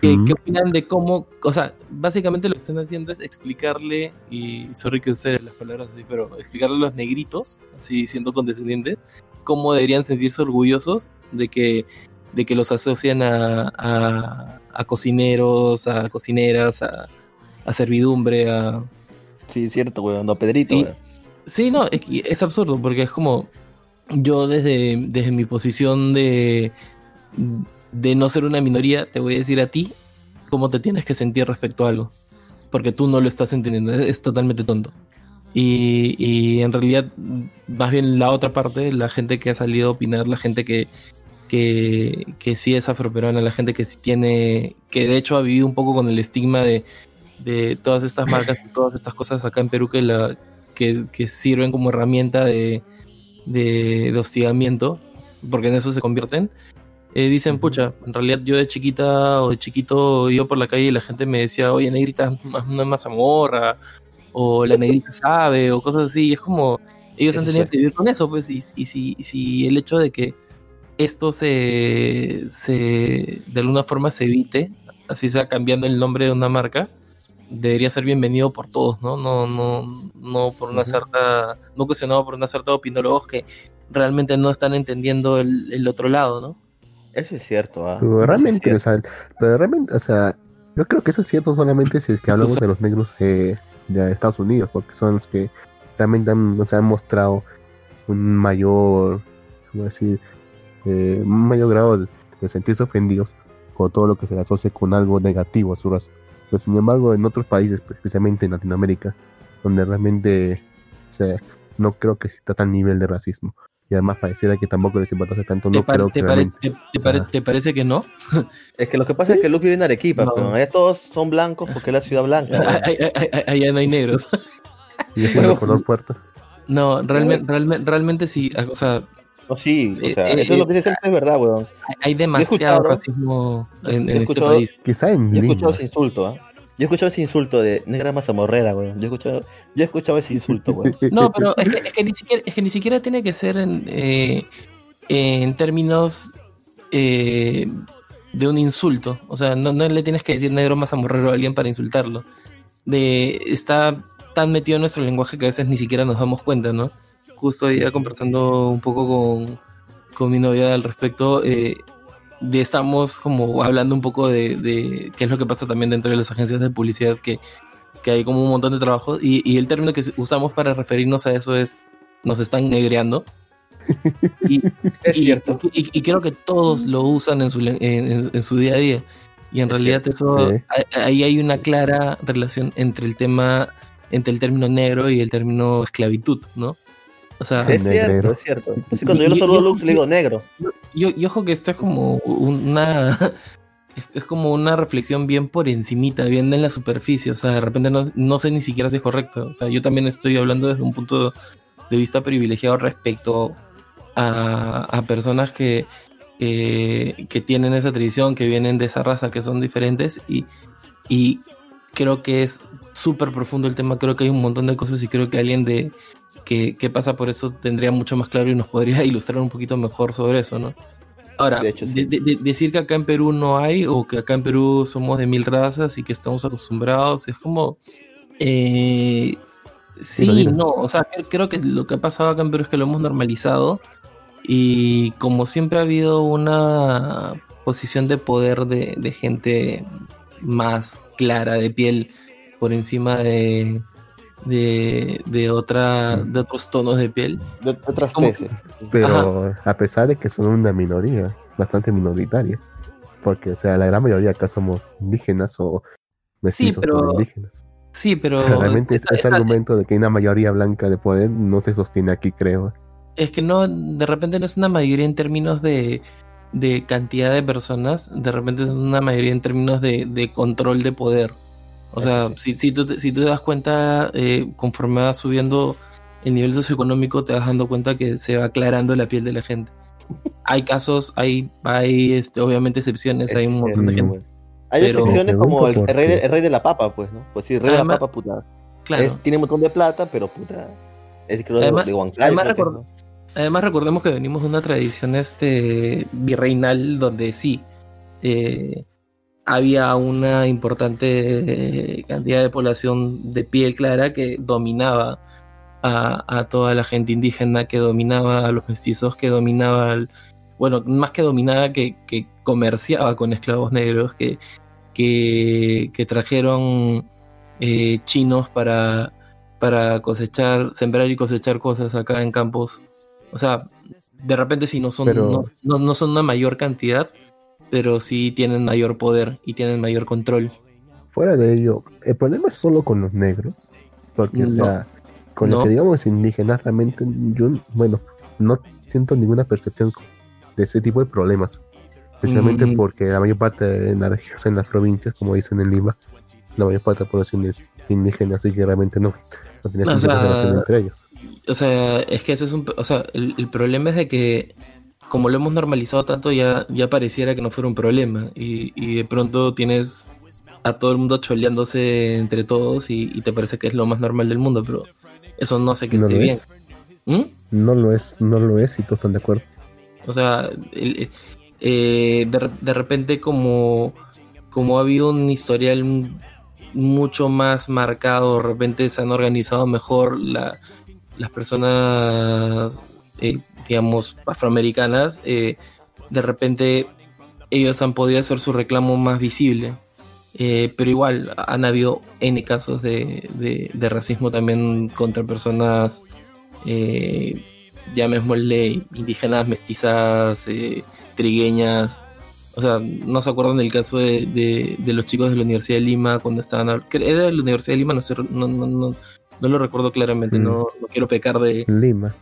¿qué, opinan de cómo, o sea, básicamente lo que están haciendo es explicarle, y sorry que use las palabras así, pero explicarle a los negritos, así siendo condescendientes, cómo deberían sentirse orgullosos de que, de que los asocian a, a, a cocineros, a cocineras, a, a servidumbre, a... Sí, cierto, weón. No, Pedrito, Y-. Sí, no, es, es absurdo porque es como yo desde, desde mi posición de, de no ser una minoría, te voy a decir a ti cómo te tienes que sentir respecto a algo. Porque tú no lo estás entendiendo, es, totalmente tonto. Y, y en realidad, más bien la otra parte, la gente que ha salido a opinar, la gente que, que, que sí es afroperuana, la gente que sí tiene, que de hecho ha vivido un poco con el estigma de, de todas estas marcas, todas estas cosas acá en Perú que, la, que, que sirven como herramienta de, de, de hostigamiento, porque en eso se convierten. Eh, dicen, pucha, en realidad yo de chiquita o de chiquito iba por la calle y la gente me decía, oye, negrita, no es mazamorra, o la negrita sabe, o cosas así. Y es como, ellos han tenido que vivir con eso, pues, y, y si, y si el hecho de que esto se, se, de alguna forma se evite, así sea cambiando el nombre de una marca, debería ser bienvenido por todos, ¿no? No, no, no por una Ujú. cierta, no cuestionado por una cierta opinólogos que realmente no están entendiendo el, el otro lado, ¿no? Eso es cierto, ah. Pero realmente, es o sea, pero realmente, o sea, yo creo que eso es cierto solamente si es que hablamos de los negros eh, de Estados Unidos, porque son los que realmente han, o sea, han mostrado un mayor, ¿cómo decir? Eh, un mayor grado de, de sentirse ofendidos por todo lo que se le asocia con algo negativo a su raza. Pero sin embargo, en otros países, especialmente en Latinoamérica, donde realmente, o sea, no creo que exista tal nivel de racismo. Y además pareciera que tampoco les importase tanto, ¿Te, no creo te que pare- realmente. te- te o sea- pare- te parece que no? Es que lo que pasa ¿Sí? es que Luke vive en Arequipa, No. pero allá todos son blancos porque es la ciudad blanca. Allá no hay negros. Y haciendo color puerto. No, realmente, realmente, realmente sí. O sea, No, sí, o Eh, sea, eh, eso es lo eh, que dice es verdad, weón. hay- demasiado racismo en, en este escuchado- país. Quizá en Yo he escuchado ese insulto, ¿ah? Yo he escuchado ese insulto de negra mazamorrera, weón. Yo he escuchado, yo he escuchado ese insulto, weón. No, pero es que, es que ni, siquiera, tiene que ser en, eh, en términos eh, de un insulto. O sea, no, no le tienes que decir negro mazamorrero a alguien para insultarlo. De, está tan metido en nuestro lenguaje que a veces ni siquiera nos damos cuenta, ¿no? Justo hoy conversando un poco con, con mi novia al respecto, eh, de estamos como hablando un poco de, de qué es lo que pasa también dentro de las agencias de publicidad que, que hay como un montón de trabajo y, y el término que usamos para referirnos a eso es nos están negreando y, Es y- cierto. y- y creo que todos lo usan en su, en, en- en su día a día y en Es realidad cierto, eso sí. ahí hay una clara relación entre el tema entre el término negro y el término esclavitud no o sea Es cierto, es cierto. Cuando yo lo Y- saludo a y- Lux, le digo negro. yo, yo ojo que esto es como una es, es como una reflexión bien por encimita, bien en la superficie, o sea, de repente no, no sé ni siquiera si es correcto, o sea, yo también estoy hablando desde un punto de vista privilegiado respecto a, a personas que, que, que tienen esa tradición, que vienen de esa raza, que son diferentes. Y, y creo que es súper profundo el tema, creo que hay un montón de cosas y creo que alguien de que, que pasa por eso tendría mucho más claro y nos podría ilustrar un poquito mejor sobre eso, ¿no? Ahora, De hecho, sí. de- de- de- decir que acá en Perú no hay o que acá en Perú somos de mil razas y que estamos acostumbrados, es como... eh, sí, no, o sea, cre- creo que lo que ha pasado acá en Perú es que lo hemos normalizado y como siempre ha habido una posición de poder de, de gente más clara de piel por encima de, de, de otra, de otros tonos de piel. De otras tesis. Pero a pesar de que son una minoría, bastante minoritaria. Porque, o sea, la gran mayoría acá somos indígenas o mestizos pero- con indígenas. Sí, pero... o sea, realmente esa- ese esa- argumento de que hay una mayoría blanca de poder no se sostiene aquí, creo. Es que no, de repente no es una mayoría en términos de, de cantidad de personas, de repente es una mayoría en términos de, de control de poder. O sea, si, si, tú, te- si tú te das cuenta, eh, conforme va subiendo el nivel socioeconómico, te vas dando cuenta que se va aclarando la piel de la gente. Hay casos, hay, hay este, obviamente excepciones, hay un montón de gente. Hay Pero- secciones como el, rey de, el rey de la papa, pues, ¿no? Pues sí, el rey Además- de la papa, puta. Claro. Es- tiene un montón de plata, pero puta. Es creo de- Además- de Huancayo. además creo que es, recuerdo- ¿no? Además recordemos que venimos de una tradición este virreinal donde sí eh, había una importante eh, cantidad de población de piel clara que dominaba a, a toda la gente indígena, que dominaba a los mestizos, que dominaba, al- bueno, más que dominaba, que, que comerciaba con esclavos negros, que, que, que trajeron eh, chinos para, para cosechar, sembrar y cosechar cosas acá en campos. O sea, de repente sí no son, Pero- no, no- no son una mayor cantidad, pero sí tienen mayor poder y tienen mayor control. Fuera de ello, el problema es solo con los negros. Porque, o No. sea, con No. lo que digamos indígenas, realmente yo, bueno, no siento ninguna percepción de ese tipo de problemas. Especialmente Mm. porque la mayor parte de las regiones, en las provincias, como dicen en Lima, la mayor parte de la población es indígena, así que realmente no, no tiene O relación entre ellos. O sea, es que ese es un... O sea, el, el problema es de que como lo hemos normalizado tanto, ya, ya pareciera que no fuera un problema. Y, y de pronto tienes a todo el mundo choleándose entre todos y, y te parece que es lo más normal del mundo, pero eso no hace que No esté bien. es. ¿Mm? No lo es, no lo es, y todos están de acuerdo. O sea, el- eh, de, de repente como, como ha habido un historial mucho más marcado, de repente se han organizado mejor la- las personas, eh, digamos, afroamericanas, eh, de repente ellos han podido hacer su reclamo más visible. Eh, pero igual han habido N casos de, de- de racismo también contra personas eh, llamémosle indígenas, mestizas, eh, trigueñas. O sea, no se acuerdan del caso de, de- los chicos de la Universidad de Lima cuando estaban... Era de la Universidad de Lima, no, sé, no, no, no, no lo recuerdo claramente, Mm. no, no quiero pecar de... Lima.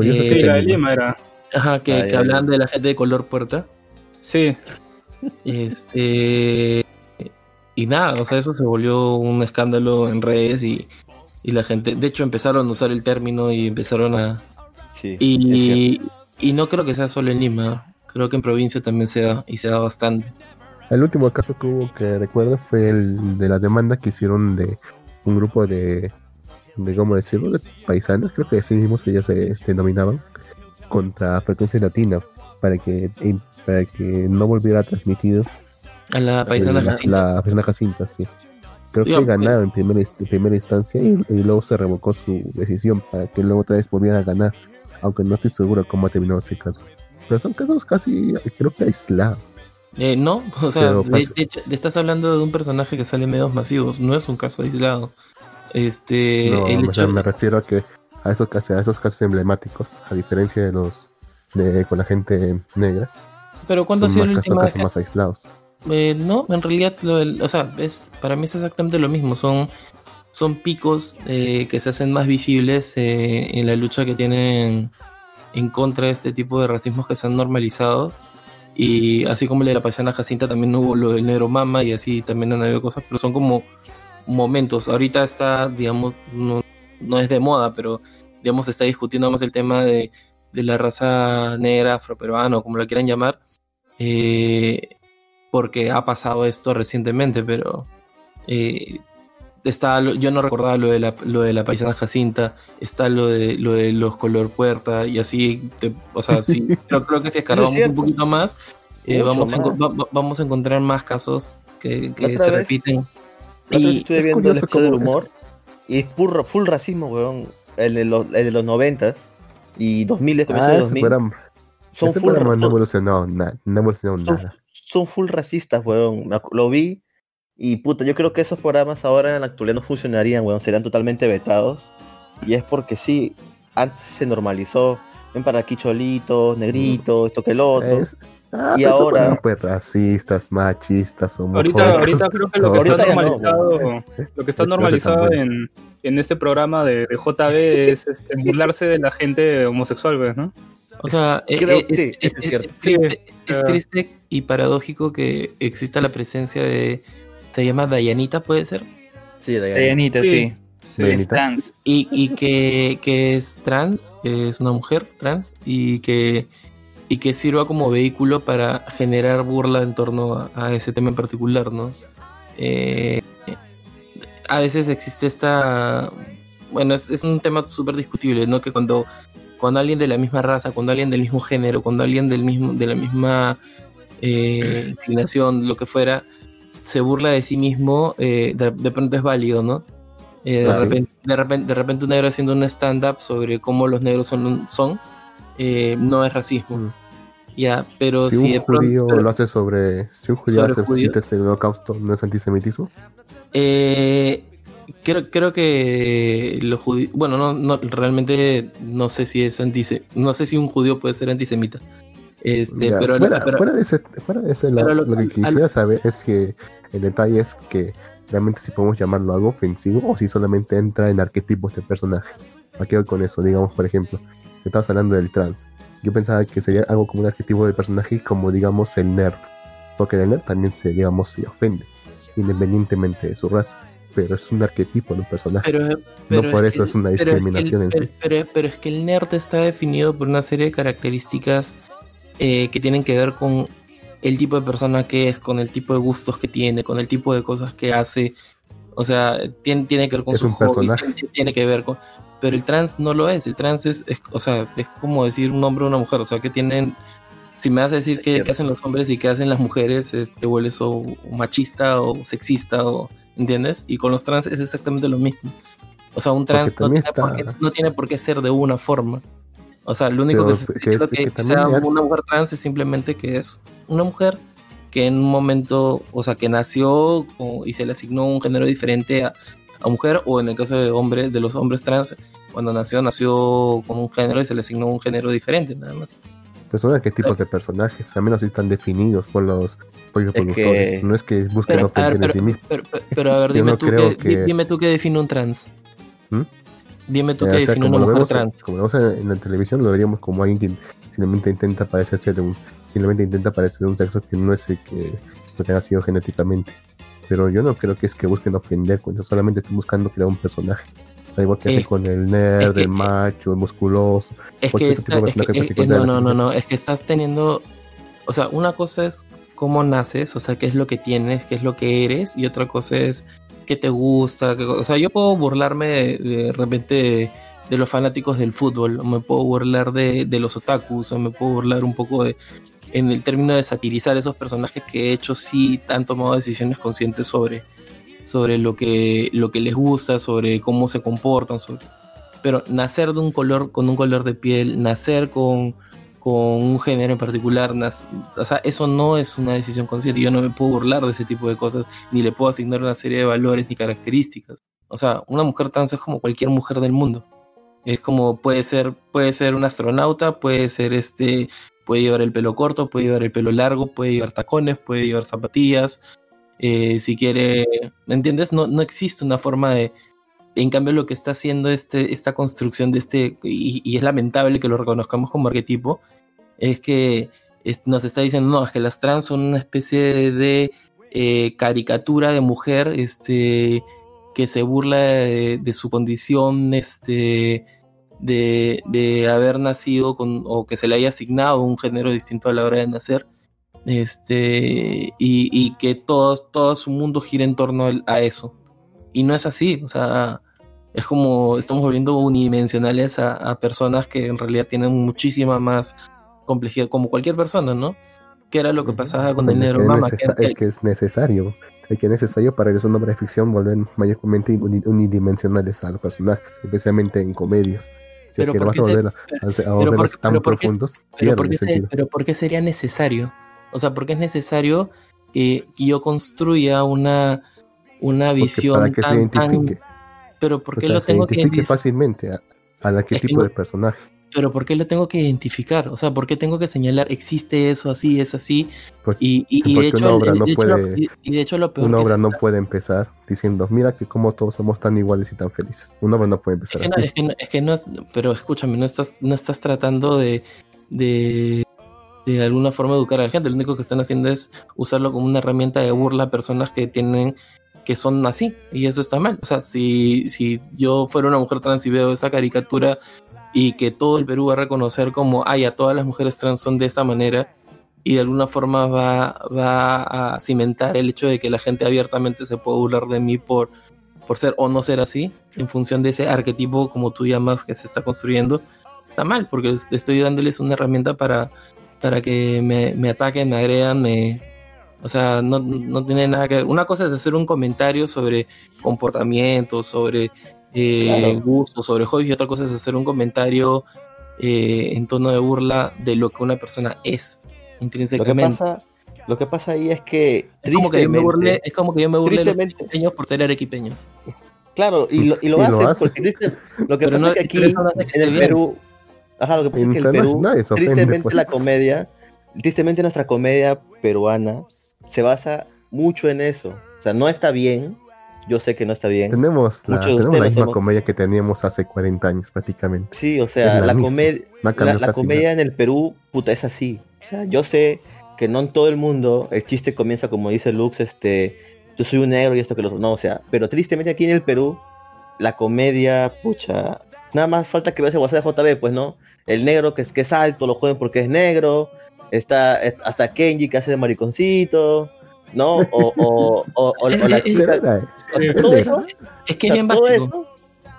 Curioso Eh, Sí, la de Lima. Era. Ajá, que, Ah, que hablaban de la gente de color puerta. Sí, Este... Y nada, o sea, eso se volvió un escándalo en redes y, y la gente... De hecho, empezaron a usar el término y empezaron a, Sí. Y, y no creo que sea solo en Lima, creo que en provincia también se da y se da bastante. El último caso que hubo que recuerdo fue el de la demanda que hicieron de un grupo de, de ¿cómo decirlo? De paisanos, creo que así mismos ellas se denominaban, contra Frecuencia Latina, para que, y para que no volviera transmitido A la paisana Jacinta. la paisana Jacinta, sí. Creo que Digamos, ganaron en primera, en primera instancia y, y luego se revocó su decisión para que luego otra vez volviera a ganar, aunque no estoy seguro cómo ha terminado ese caso. Pero son casos casi, creo que aislados. Eh, no, o sea, de, hecho, estás hablando de un personaje que sale en medios masivos, no es un caso aislado. Este, No, el hecho, me refiero a que a esos casos, a esos casos emblemáticos, a diferencia de los de con la gente negra, pero ¿cuándo ha sido el último casos más aislados. Eh, no, en realidad, lo del- o sea, es, para mí es exactamente lo mismo. Son, son picos eh, que se hacen más visibles eh, en la lucha que tienen en contra de este tipo de racismos que se han normalizado. Y así como el de la paisana Jacinta, también hubo lo del negro mama y así también han habido cosas, pero son como momentos. Ahorita está, digamos, no, no es de moda, pero digamos, se está discutiendo más el tema de, de la raza negra, afroperuana, o como lo quieran llamar. Eh, porque ha pasado esto recientemente, pero eh, está yo no recordaba lo de la, lo de la paisana Jacinta, está lo de lo de los color puerta y así, te- o sea, sí, creo, creo que si escarbamos un poquito más, eh, vamos, a, más. va- va- vamos a encontrar más casos que, se vez- repiten. Y estuve es viendo el episodio del cómo es- humor y es puro, full racismo, weón. El de los, el de los 90 y 2000, comienzo Ah, de ese 2000. programa, son, full, programa no evolucionó nada, no evolucionó son- nada. son full racistas, weón. Lo vi y puta, yo creo que esos programas ahora en la actualidad no funcionarían, weón. Serían totalmente vetados. Y es porque sí, antes se normalizó. Ven para aquí cholitos, negritos, esto que el otro. Es, ah, Y ahora- programas, pues racistas, machistas, homofóbicos. ahorita, ahorita creo que lo que Ahorita está no, normalizado, lo que está Eso normalizado en, en este programa de, de JB es este, burlarse de la gente homosexual, ¿ves, ¿no? O sea, eh, Creo eh, que sí, es, eso es cierto. es triste, es eh. triste y paradójico que exista la presencia de. Se llama Dayanita, ¿puede ser? Sí, de ahí. Dianita, Sí. sí. Es trans. Y, y que, que es trans, que es una mujer trans, y que y que sirva como vehículo para generar burla en torno a, a ese tema en particular, ¿no? Eh, a veces existe esta... Bueno, es, es un tema súper discutible, ¿no? Que cuando, cuando alguien de la misma raza, cuando alguien del mismo género, cuando alguien del mismo, de la misma eh, inclinación, lo que fuera, se burla de sí mismo, eh, de, de pronto es válido, ¿no? Eh, de, Claro. repente, de, repente, de repente un negro haciendo un stand-up sobre cómo los negros son, son eh, no es racismo. Ya, pero si si, un pronto- judío lo hace sobre. Si un judío hace chistes del holocausto, ¿no es antisemitismo? Eh, creo, creo que los judíos, bueno, no, no, realmente no sé si es antisem no sé si un judío puede ser antisemita. Este, Ya, pero, fuera, pero- fuera de ese, fuera de ese lo, lo- que al- quisiera saber es que el detalle es que realmente si podemos llamarlo algo ofensivo o si solamente entra en arquetipos de personaje. ¿A qué voy con eso? Digamos, por ejemplo, estabas hablando del trans. Yo pensaba que sería algo como un arquetipo de personaje como, digamos, el nerd. Porque el nerd también se, digamos, se ofende, independientemente de su raza. Pero es un arquetipo de un personaje. pero- pero por es eso que- es una pero discriminación en pero, sí. pero- es que el nerd está definido por una serie de características eh, que tienen que ver con el tipo de persona que es, con el tipo de gustos que tiene, con el tipo de cosas que hace. O sea, tiene, tiene que ver con Es sus un hobbies, tiene que ver con... Pero el trans no lo es, el trans es, es- o sea, es como decir un hombre o una mujer, o sea, que tienen... Si me vas a decir qué, hacen los hombres y qué hacen las mujeres, este, vuelves o, machista o sexista, o, ¿entiendes? Y con los trans es exactamente lo mismo. O sea, un trans no tiene, por qué, no tiene por qué ser de una forma. O sea, lo único Pero que, que- diciendo que que, sea hay- una mujer trans es simplemente que es una mujer que en un momento, o sea, que nació o- y se le asignó un género diferente a, a mujer, o en el caso de hombres, de los hombres trans, cuando nació, nació con un género y se le asignó un género diferente, nada más. Pues son arquetipos de personajes, al menos sí están definidos por los, por los Es productores. que- No es que busquen Pero, a ofender en sí pero, mismos. pero- pero- pero, a ver, dime, no tú qué, que- dime tú qué define un trans. ¿Mm? Dime tú Eh, qué o sea, define una mujer vemos, trans. como lo vemos en, en la televisión, lo veríamos como alguien que simplemente intenta parecerse de un, simplemente intenta parecer de un sexo que no es el que, lo que ha sido genéticamente. Pero yo no creo que es que busquen ofender, cuando solamente están buscando crear un personaje. Al igual que hacen con el nerd, el macho, el musculoso. Es cualquier que, que- encuentra no, no, no, no, es que estás teniendo, o sea, una cosa es cómo naces, o sea, qué es lo que tienes, qué es lo que eres, y otra cosa es qué te gusta, qué- o sea, yo puedo burlarme de, de repente de, de los fanáticos del fútbol, o me puedo burlar de, de los otakus, o me puedo burlar un poco de, en el término de satirizar esos personajes que de hecho sí han tomado decisiones conscientes sobre, sobre lo que, lo que les gusta, sobre cómo se comportan, pero nacer de un color con un color de piel, nacer con, con un género en particular, o sea, eso no es una decisión consciente. Yo no me puedo burlar de ese tipo de cosas, ni le puedo asignar una serie de valores ni características. O sea, una mujer trans es como cualquier mujer del mundo. Es como puede ser, puede ser un astronauta, puede ser este, puede llevar el pelo corto, puede llevar el pelo largo, puede llevar tacones, puede llevar zapatillas. eh, si quiere, ¿me entiendes? No, no existe una forma de, en cambio, lo que está haciendo este, esta construcción de este, y, es lamentable que lo reconozcamos como arquetipo, es que nos está diciendo, no, es que las trans son una especie de eh, caricatura de mujer este, que se burla de, de su condición este, de, de haber nacido con, o que se le haya asignado un género distinto a la hora de nacer. Este, y, y que todo, todo su mundo gira en torno a eso y no es así, o sea, es como estamos volviendo unidimensionales a, a personas que en realidad tienen muchísima más complejidad, como cualquier persona, ¿no? Que era lo que pasaba con el El negro mama, que- el que es necesario. El que es necesario para que es una obra de ficción volver mayormente uni- unidimensionales a los personajes, especialmente en comedias. Si Pero es que ¿por vas qué a se- volver a, a- a pero qué- tan qué- profundos, pero, ¿por qué se- sentido. pero ¿por qué sería necesario? O sea, ¿por qué es necesario que, que yo construya una, una visión para que se tan, tan- identifique, pero ¿por o qué sea, lo se tengo que identifique fácilmente a- al arquetipo no- de personaje. Pero ¿por qué lo tengo que identificar? O sea, ¿por qué tengo que señalar existe eso así, es así? Y, de hecho, lo- puede- y- y de hecho lo peor Una obra es no puede empezar diciendo, mira que como todos somos tan iguales y tan felices. Una obra no puede Es empezar no, así. es, que no, es que no es- pero escúchame, no estás, no estás tratando de, de, de alguna forma educar a la gente. Lo único que están haciendo es usarlo como una herramienta de burla a personas que tienen que son así, y eso está mal. O sea, si, si yo fuera una mujer trans y veo esa caricatura y que todo el Perú va a reconocer como, ay, a todas las mujeres trans son de esta manera, y de alguna forma va, va a cimentar el hecho de que la gente abiertamente se puede burlar de mí por, por ser o no ser así, en función de ese arquetipo, como tú llamas, que se está construyendo, está mal, porque es- estoy dándoles una herramienta para, para que me, me ataquen, me agredan, me... O sea, no, no tiene nada que ver. Una cosa es hacer un comentario sobre comportamiento, sobre eh, Claro. gustos, sobre hobbies, y otra cosa es hacer un comentario eh, en tono de burla de lo que una persona es Lo que intrínsecamente. pasa, lo que pasa ahí es que Es como que yo me tristemente- burlé, es como que yo me burlé de los tristemente- arequipeños por ser arequipeños. Claro, y lo, y lo Y hacen lo hace. porque triste- lo que Pero pasa no- es que aquí no que en el bien. Perú, ajá, lo que pasa es que el En Perú tristemente la pues. comedia, tristemente nuestra comedia peruana se basa mucho en eso. O sea, no está bien, yo sé que no está bien. Tenemos la, tenemos misma hemos- comedia que teníamos hace 40 años prácticamente. Sí, o sea, la comedia, la, la en el Perú, puta, es así. O sea, yo sé que no en todo el mundo el chiste comienza como dice Lux, este, yo soy un negro y esto que lo. No, o sea, pero tristemente aquí en el Perú, la comedia, pucha, nada más falta que veas el WhatsApp de JB, pues, ¿no? El negro que es, que es alto, lo joden porque es negro. Está es- hasta Kenji que hace de mariconcito, ¿no? O, o, o, o- o la chica. todo eso, Es que o sea, es bien todo básico. eso,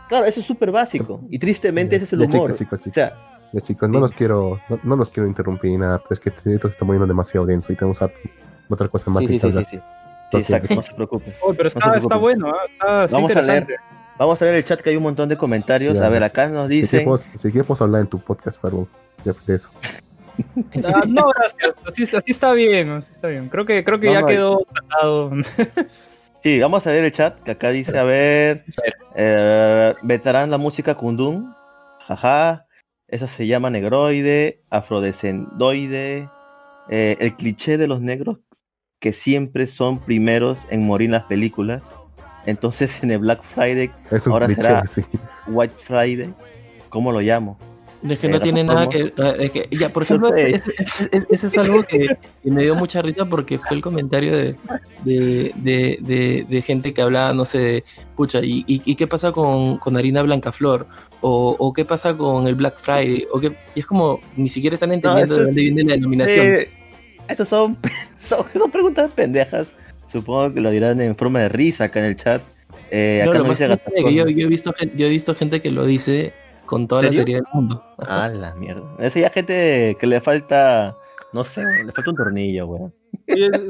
claro, eso es súper básico. Y tristemente ese es el humor. chicos, chicos, O chicos. sea, Ya, chicos, no los quiero, no, no los quiero interrumpir ni nada, pero es que este esto se está poniendo demasiado denso y tenemos otra cosa más sí, que sí, sí, sí, Entonces, exacto, no se preocupe. Oh, pero se está, está bueno, ¿ah? está, está Vamos a leer. Vamos a ver el chat que hay un montón de comentarios. Ya, a ver, acá nos Si dicen. queremos, si queremos hablar en tu podcast, de, de eso. Ah, no, gracias. Así, así está bien, así está bien. Creo que, creo que No, ya no, quedó tratado. Sí, vamos a ver el chat que acá dice, a ver, eh, vetarán la música Kundun, jaja, eso se llama negroide, afrodescendoide, eh, el cliché de los negros que siempre son primeros en morir en las películas. Entonces en el Black Friday, Es un Ahora cliché, será- sí. White Friday, ¿cómo lo llamo? Es que no tiene nada que. es que- ya, por ejemplo, ese, ese- ese- es algo que, que me dio mucha risa porque fue el comentario de, de, de, de- de gente que hablaba, no sé, de, pucha, ¿y, y, y qué pasa con, con harina Blancaflor? O, o qué pasa con el Black Friday? O qué, y es como, ni siquiera están entendiendo esto de dónde viene la denominación. Eh, estas son, son, son preguntas pendejas. Supongo que lo dirán en forma de risa acá en el chat. Eh, No, acá lo nos más dice que yo, yo he visto, yo he visto gente que lo dice con toda la seriedad del mundo. Ah, la mierda. Esa ya gente que le falta, no sé, le falta un tornillo, weón.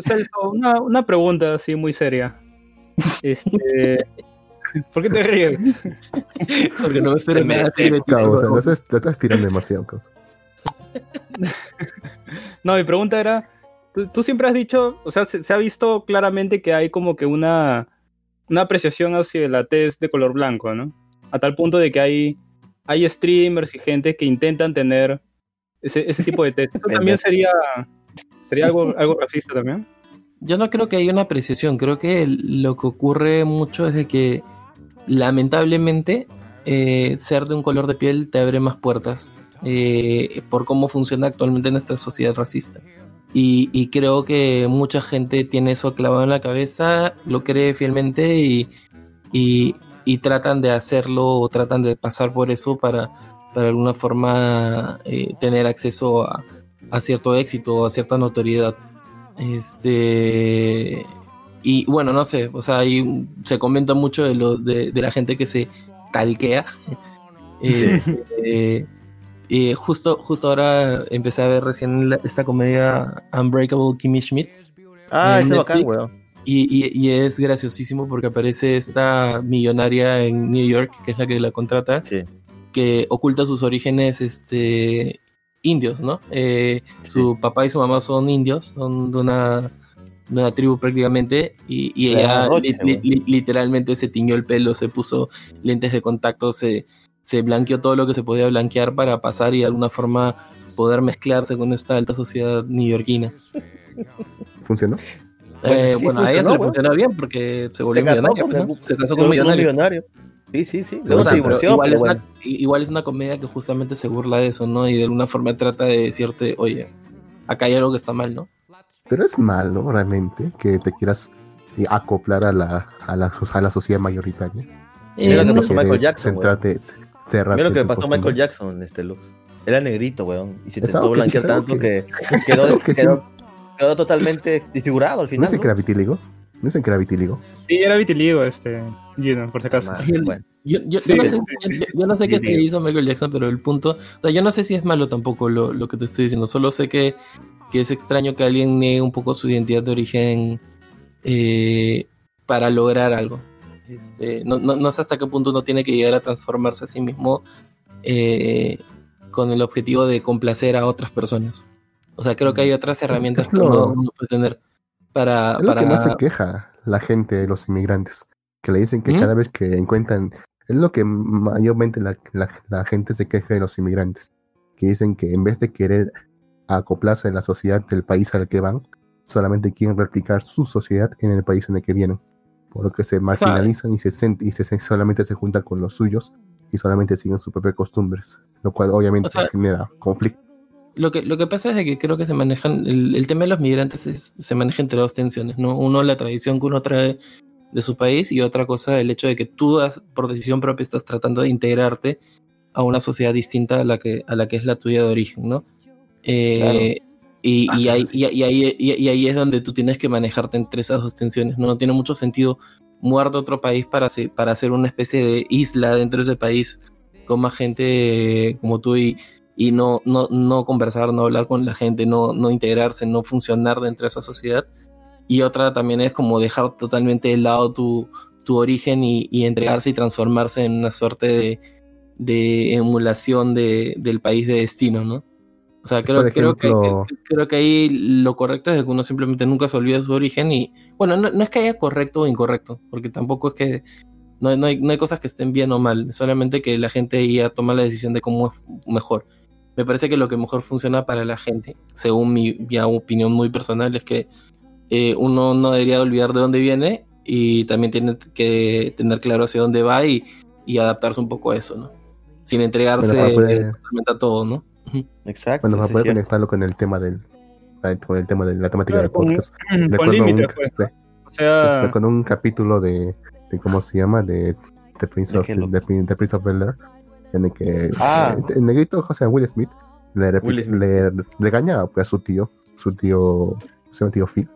Celso, una, una pregunta así muy seria. Este, ¿Por qué te ríes? Porque no me ti, Claro, o sea, lo estás, lo estás tirando demasiado. causa. No, mi pregunta era, tú, tú siempre has dicho, o sea, se, se ha visto claramente que hay como que una, una apreciación hacia la tez de color blanco, ¿no? A tal punto de que hay, hay streamers y gente que intentan tener ese, ese tipo de tez. ¿Eso también sería, sería algo, algo racista también? Yo no creo que haya una apreciación, creo que lo que ocurre mucho es de que lamentablemente eh, ser de un color de piel te abre más puertas eh, por cómo funciona actualmente nuestra sociedad racista. Y, y creo que mucha gente tiene eso clavado en la cabeza, lo cree fielmente y, y- y tratan de hacerlo o tratan de pasar por eso para, para de alguna forma eh, tener acceso a, a cierto éxito o a cierta notoriedad. Este. Y bueno, no sé, o sea, ahí se comenta mucho de, lo, de, de la gente que se calquea. Este, eh, justo, justo ahora empecé a ver recién la- esta comedia Unbreakable Kimmy Schmidt. Ah, es bacán, weón. Y, y- y es graciosísimo porque aparece esta millonaria en New York, que es la que la contrata, Sí. que oculta sus orígenes este, indios, ¿no? Eh, Su papá y su mamá son indios, son de una, de una tribu prácticamente, y, ella li- li- literalmente se tiñó el pelo, se puso lentes de contacto, se, se blanqueó todo lo que se podía blanquear para pasar y de alguna forma poder mezclarse con esta alta sociedad neoyorquina. ¿Funcionó? Bueno, Eh, sí bueno, a ella se le funcionó bien porque se volvió Se casó millonaria, con- pues, ¿no? Se casó con un que millonario. Sí, sí, sí. O Luego sea, se pero divorció, igual, es una, bueno. igual es una comedia que justamente se burla de eso, ¿no? Y de alguna forma trata de decirte, oye, acá hay algo que está mal, ¿no? Pero es mal, ¿no? Realmente, que te quieras y acoplar a la, a la, a la sociedad mayoritaria. Mira Eh, lo que pasó Michael Jackson, cerrarte Mira lo que pasó a Michael. Jackson, este look. Era negrito, weón. Y se intentó que blanquear tanto que, quedó, que sí- quedó, quedó totalmente desfigurado al ¿No final. dicen ¿no? que era vitíligo? ¿No dicen que era vitíligo? Sí, era vitiligo, este, Gino, por si acaso. Ah, Yo- bueno. Yo, yo- Sí, yo no sé, sí, yo- no sé qué se hizo Michael Jackson, pero el punto. O sea, yo no sé si es malo tampoco lo, lo que te estoy diciendo. Solo sé que, que es extraño que alguien niegue un poco su identidad de origen eh, para lograr algo. Este, no, no, no sé hasta qué punto uno tiene que llegar a transformarse a sí mismo eh, con el objetivo de complacer a otras personas. O sea, creo que hay otras herramientas Es que lo- uno, uno puede tener para. Es lo para que más se queja la gente de los inmigrantes. Que le dicen que ¿Mm? cada vez que encuentran. Es lo que mayormente la, la- la gente se queja de los inmigrantes. Que dicen que en vez de querer acoplarse a la sociedad del país al que van, solamente quieren replicar su sociedad en el país en el que vienen. Por lo que se marginalizan y, se, y se, solamente se juntan con los suyos y solamente siguen sus propias costumbres. Lo cual obviamente O sea, genera conflicto. Lo que, lo que pasa es de que creo que se manejan, el, el tema de los migrantes es- se maneja entre dos tensiones, ¿no? Uno, la tradición que uno trae de su país y otra cosa, el hecho de que tú, por decisión propia, estás tratando de integrarte a una sociedad distinta a la que, a la que es la tuya de origen, ¿no? Eh, y, Ah, ahí, sí. y, y ahí, y- y ahí es donde tú tienes que manejarte entre esas dos tensiones, ¿no? No tiene mucho sentido mudar de otro país para, hacer- para hacer una especie de isla dentro de ese país con más gente como tú y, y no, no, no conversar, no hablar con la gente, no, no integrarse, no funcionar dentro de esa sociedad. Y otra también es como dejar totalmente de lado tu, tu origen y, y entregarse y transformarse en una suerte de, de emulación de, del país de destino, ¿no? O sea, creo, Por creo, que, ejemplo- creo que ahí lo correcto es que uno simplemente nunca se olvide de su origen y, bueno, no, no es que haya correcto o incorrecto, porque tampoco es que no, no hay, no hay cosas que estén bien o mal, solamente que la gente ya toma la decisión de cómo es mejor. Me parece que lo que mejor funciona para la gente, según mi, mi opinión muy personal, es que eh, uno no debería olvidar de dónde viene y también tiene que tener claro hacia dónde va y, y adaptarse un poco a eso, ¿no? Sin entregarse Bueno, totalmente a todo, ¿no? Exacto. Bueno, para poder conectarlo con el tema del con el tema de la temática Claro, del con- podcast. Con Recuerdo límites, un, pues. re- O sea, recuerdo un capítulo de, de cómo se llama de The Prince ¿De of de, The Prince of Bel-Air, en el que Ah. eh, el negrito José Will Smith le, Will Smith. le regañaba pues, a su tío, su tío, se tío Phil,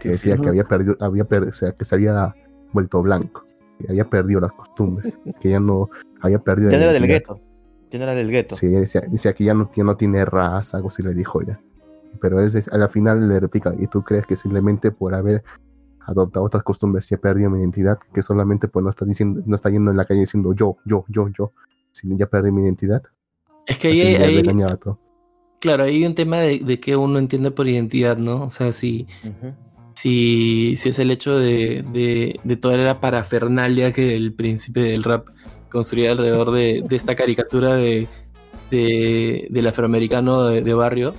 que decía que había perdido, había per- o sea, que se había vuelto blanco, que había perdido las costumbres, que ya no había perdido Ya no era del gueto. Ya no era del gueto. Sí, decía, decía que ya no, ya no tiene raza, algo así le dijo ya. Pero es- a la final le replica, ¿y tú crees que simplemente por haber adoptado otras costumbres ya perdió mi identidad? Que solamente pues no está diciendo, no está yendo en la calle diciendo yo, yo, yo, yo, sino ya perdí mi identidad. Es que ahí, ahí- regañaba todo. claro, hay un tema de, de que uno entiende por identidad, ¿no? O sea, si, Ujú. si, si es el hecho de, de, de toda la parafernalia que el príncipe del rap construía alrededor de, de esta caricatura de, de- del afroamericano de, de barrio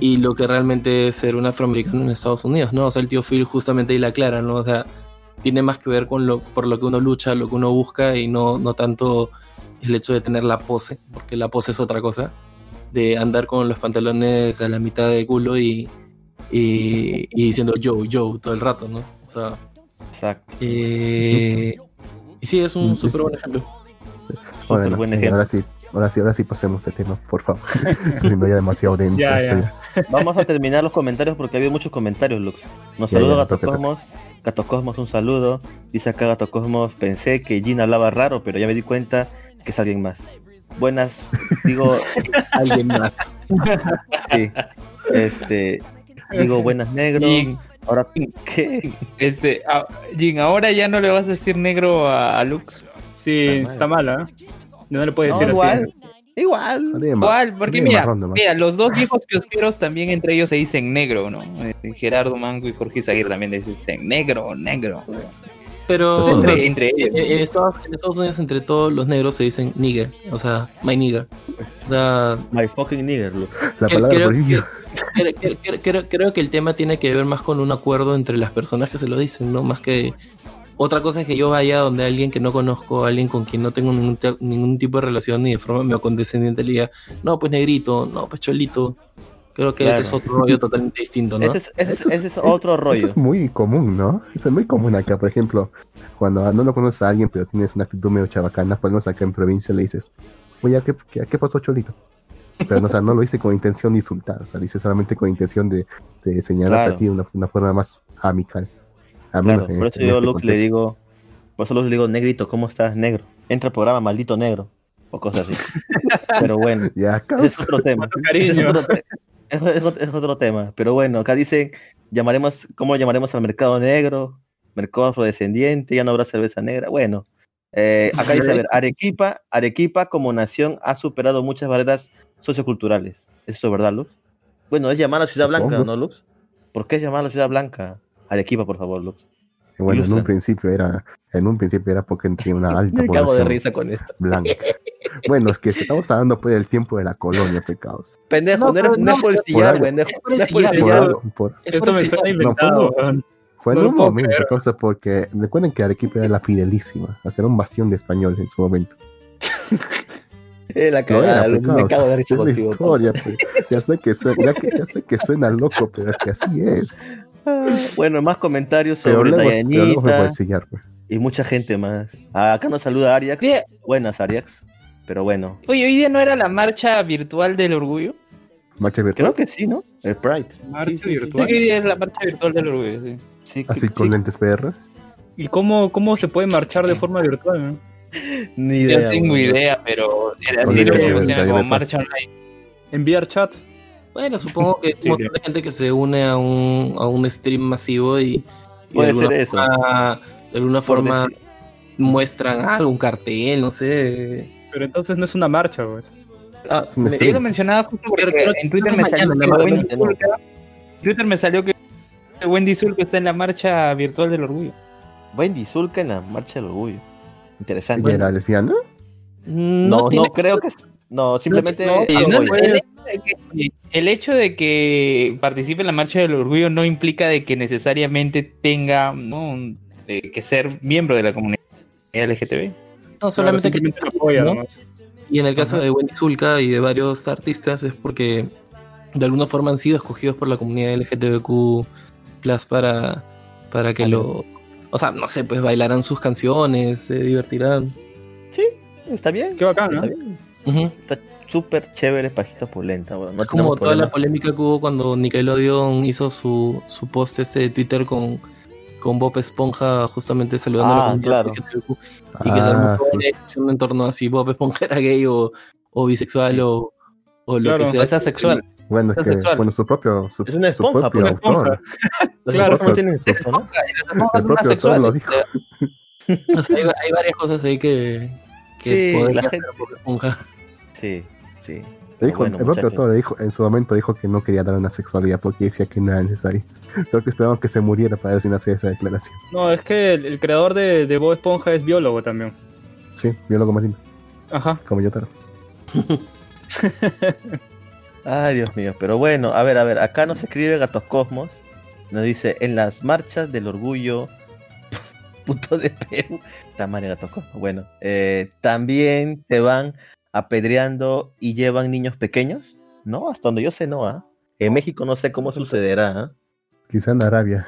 y lo que realmente es ser un afroamericano en Estados Unidos, ¿no? O sea, el tío Phil justamente ahí la aclara, ¿no? O sea, tiene más que ver con lo por lo que uno lucha, lo que uno busca y no, no tanto el hecho de tener la pose, porque la pose es otra cosa, de andar con los pantalones a la mitad del culo y, y, y diciendo yo, yo todo el rato, ¿no? O sea, Exacto. eh, y sí, es un súper buen ejemplo. Súper Bueno, buen ejemplo. ahora sí, ahora sí, ahora sí pasemos de tema, por favor. no ya demasiado denso Ya, ya. Vamos a terminar los comentarios porque ha habido muchos comentarios, Lux. Nos saluda Gato. Cosmos. Gato Cosmos, un saludo. Dice acá Gato Cosmos, pensé que Gina hablaba raro, pero ya me di cuenta que es alguien más. Buenas, digo, Alguien más. sí. Este, digo buenas negro. Jin, Ahora, ¿qué? este, Jin, ahora ya no le vas a decir negro a, a Lux. sí, Está mal. está mala. ¿eh? No le puedes No, decir igual, así. igual. ¿Cuál? Porque mira, marrón mira, los dos viejos kiosqueros también entre ellos se dicen negro, ¿no? Eh, Gerardo Mango y Jorge Zaguirre también dicen negro, negro. Pero Pues entre, en- entre ellos. en, en Estados, en Estados Unidos entre todos los negros se dicen nigger, o sea, my nigger. O sea, My fucking nigger, Lux. La que- palabra creo, creo, creo- creo- creo que el tema tiene que ver más con un acuerdo entre las personas que se lo dicen, ¿no? Más que otra cosa es que yo vaya donde alguien que no conozco, alguien con quien no tengo ningún, ningún tipo de relación ni de forma medio condescendiente le diga, no, pues negrito, no, pues cholito. Creo que Claro. ese es otro rollo totalmente distinto, ¿no? Ese es, ese es- Eso es- ese es otro rollo. Eso es muy común, ¿no? Eso es muy común acá, por ejemplo, cuando no lo conoces a alguien, pero tienes una actitud medio chabacana, menos acá en provincia le dices, oye, ¿qué, qué, qué pasó, Cholito? Pero no, o sea, no lo hice con intención de insultar, o sea, lo hice solamente con intención de, de señalar Claro. a ti de una, una forma más amical. A Claro, por este- eso en yo a este Lux le digo, por eso le digo, negrito, ¿cómo estás, negro? Entra al programa, maldito negro, o cosas así. Pero bueno, Ya, ese es otro tema. Cuánto Ese Es cariño. otro, te- es- es otro- es otro tema. Pero bueno, acá dicen, llamaremos, ¿cómo llamaremos al mercado negro? Mercado afrodescendiente, ya no habrá cerveza negra. Bueno, eh, acá dice, a ver, Arequipa, Arequipa como nación ha superado muchas barreras socioculturales. ¿Eso es verdad, Lux? Bueno, es llamar a Ciudad Blanca. ¿no, Lux? ¿Por qué es llamar a Ciudad Blanca? Arequipa, por favor, Lux. Bueno, en ilustra. un principio era, en un principio era porque tenía una alta Me cago de población risa con esto. blanca. Bueno, es que estamos hablando pues del tiempo de la colonia, pecados. Pendejo, No, no, no no, es por el sillar, pendejo. Es por el No es por el sillar, Por sillar. algo, por- Es Eso me suena fue inventado. Fue en No un momento, cosa porque recuerden que Arequipa era la fidelísima, hacer un bastión de español en su momento. Eh, la Lo cagada, pecados. me cago de risa Es la contigo. historia, pues. ya, sé que suena, ya, que- ya sé que suena loco, pero es que así es. Ah, Bueno, más comentarios Pero sobre Dayanita pues. y mucha gente más. Ah, acá nos saluda Ariax. Buenas, Ariax. Pero bueno, oye, hoy día no era la marcha virtual del orgullo. Marcha virtual, creo que sí, ¿no? El Pride. Marcha Sí, sí, virtual. que hoy día es la marcha virtual del orgullo, sí. Sí, así sí, con sí. lentes PR. ¿Y cómo, cómo se puede marchar de forma virtual? no? Ni Yo idea. tengo idea, pero era así lo el- como marcha online. Enviar chat. Bueno, supongo que hay Sí, un montón de gente que se une a un, a un stream masivo y, y Puede de alguna ser eso. forma, de alguna Por forma decir- muestran algo, un cartel, no sé. Pero entonces no es una marcha, güey. Ah, un me- Yo lo mencionaba justo porque Pero en Twitter me salió mañana, que Wendy no. Zulka- Twitter me salió que Wendy Zulka está en la marcha virtual del orgullo. Wendy Zulka en la Marcha del Orgullo. Interesante. ¿Ella era lesbiana? no, no, no, tiene- creo que. No, simplemente. no, no, el, hecho de que, el hecho de que participe en la marcha del orgullo no implica de que necesariamente tenga ¿no? que ser miembro de la comunidad LGTB. No, solamente que apoya, ¿no? Y en el caso Ajá. de Wendy Zulka y de varios artistas es porque de alguna forma han sido escogidos por la comunidad LGTBQ Plus para, para que lo... O sea, no sé, pues bailarán sus canciones, se divertirán. Sí, está bien. Qué bacán, ¿no? Está bien. Ujú. Está súper chévere Pajita Polenta, weón. No Es como toda la polémica que hubo cuando Nickelodeon hizo su, su post ese de Twitter con, con Bob Esponja justamente saludando a la Ah, claro. LGTBQ y que se armó Ah, sí. una en torno a si Bob Esponja era gay o, o bisexual Sí. o, o lo Claro. que sea. O es asexual. Bueno, es Es que, sexual. bueno, su propio, su, Es una su esponja, propio pues, autor. Claro. no las esponjas El propio autor lo dijo. O sea, hay, hay varias cosas ahí que, que Sí, podría la hacer gente- Bob Esponja. Sí, sí. Le dijo, Bueno, el propio autor le dijo, en su momento dijo que no quería dar una sexualidad porque decía que no era necesario. Creo que esperaban que se muriera para ver si no hacía esa declaración. No, es que el, el creador de, de Bob Esponja es biólogo también. Sí, biólogo marino, Ajá. como yo, Taro. Ay, Dios mío. Pero bueno, a ver, a ver. Acá nos escribe Gatos Cosmos. Nos dice: En las marchas del orgullo. Puto de Perú. Tamaño Gatos Cosmos. Bueno, eh, también te van apedreando y llevan niños pequeños. No, hasta donde yo sé, no. ¿ah? En México no sé cómo sucederá. ¿ah? Quizá en Arabia.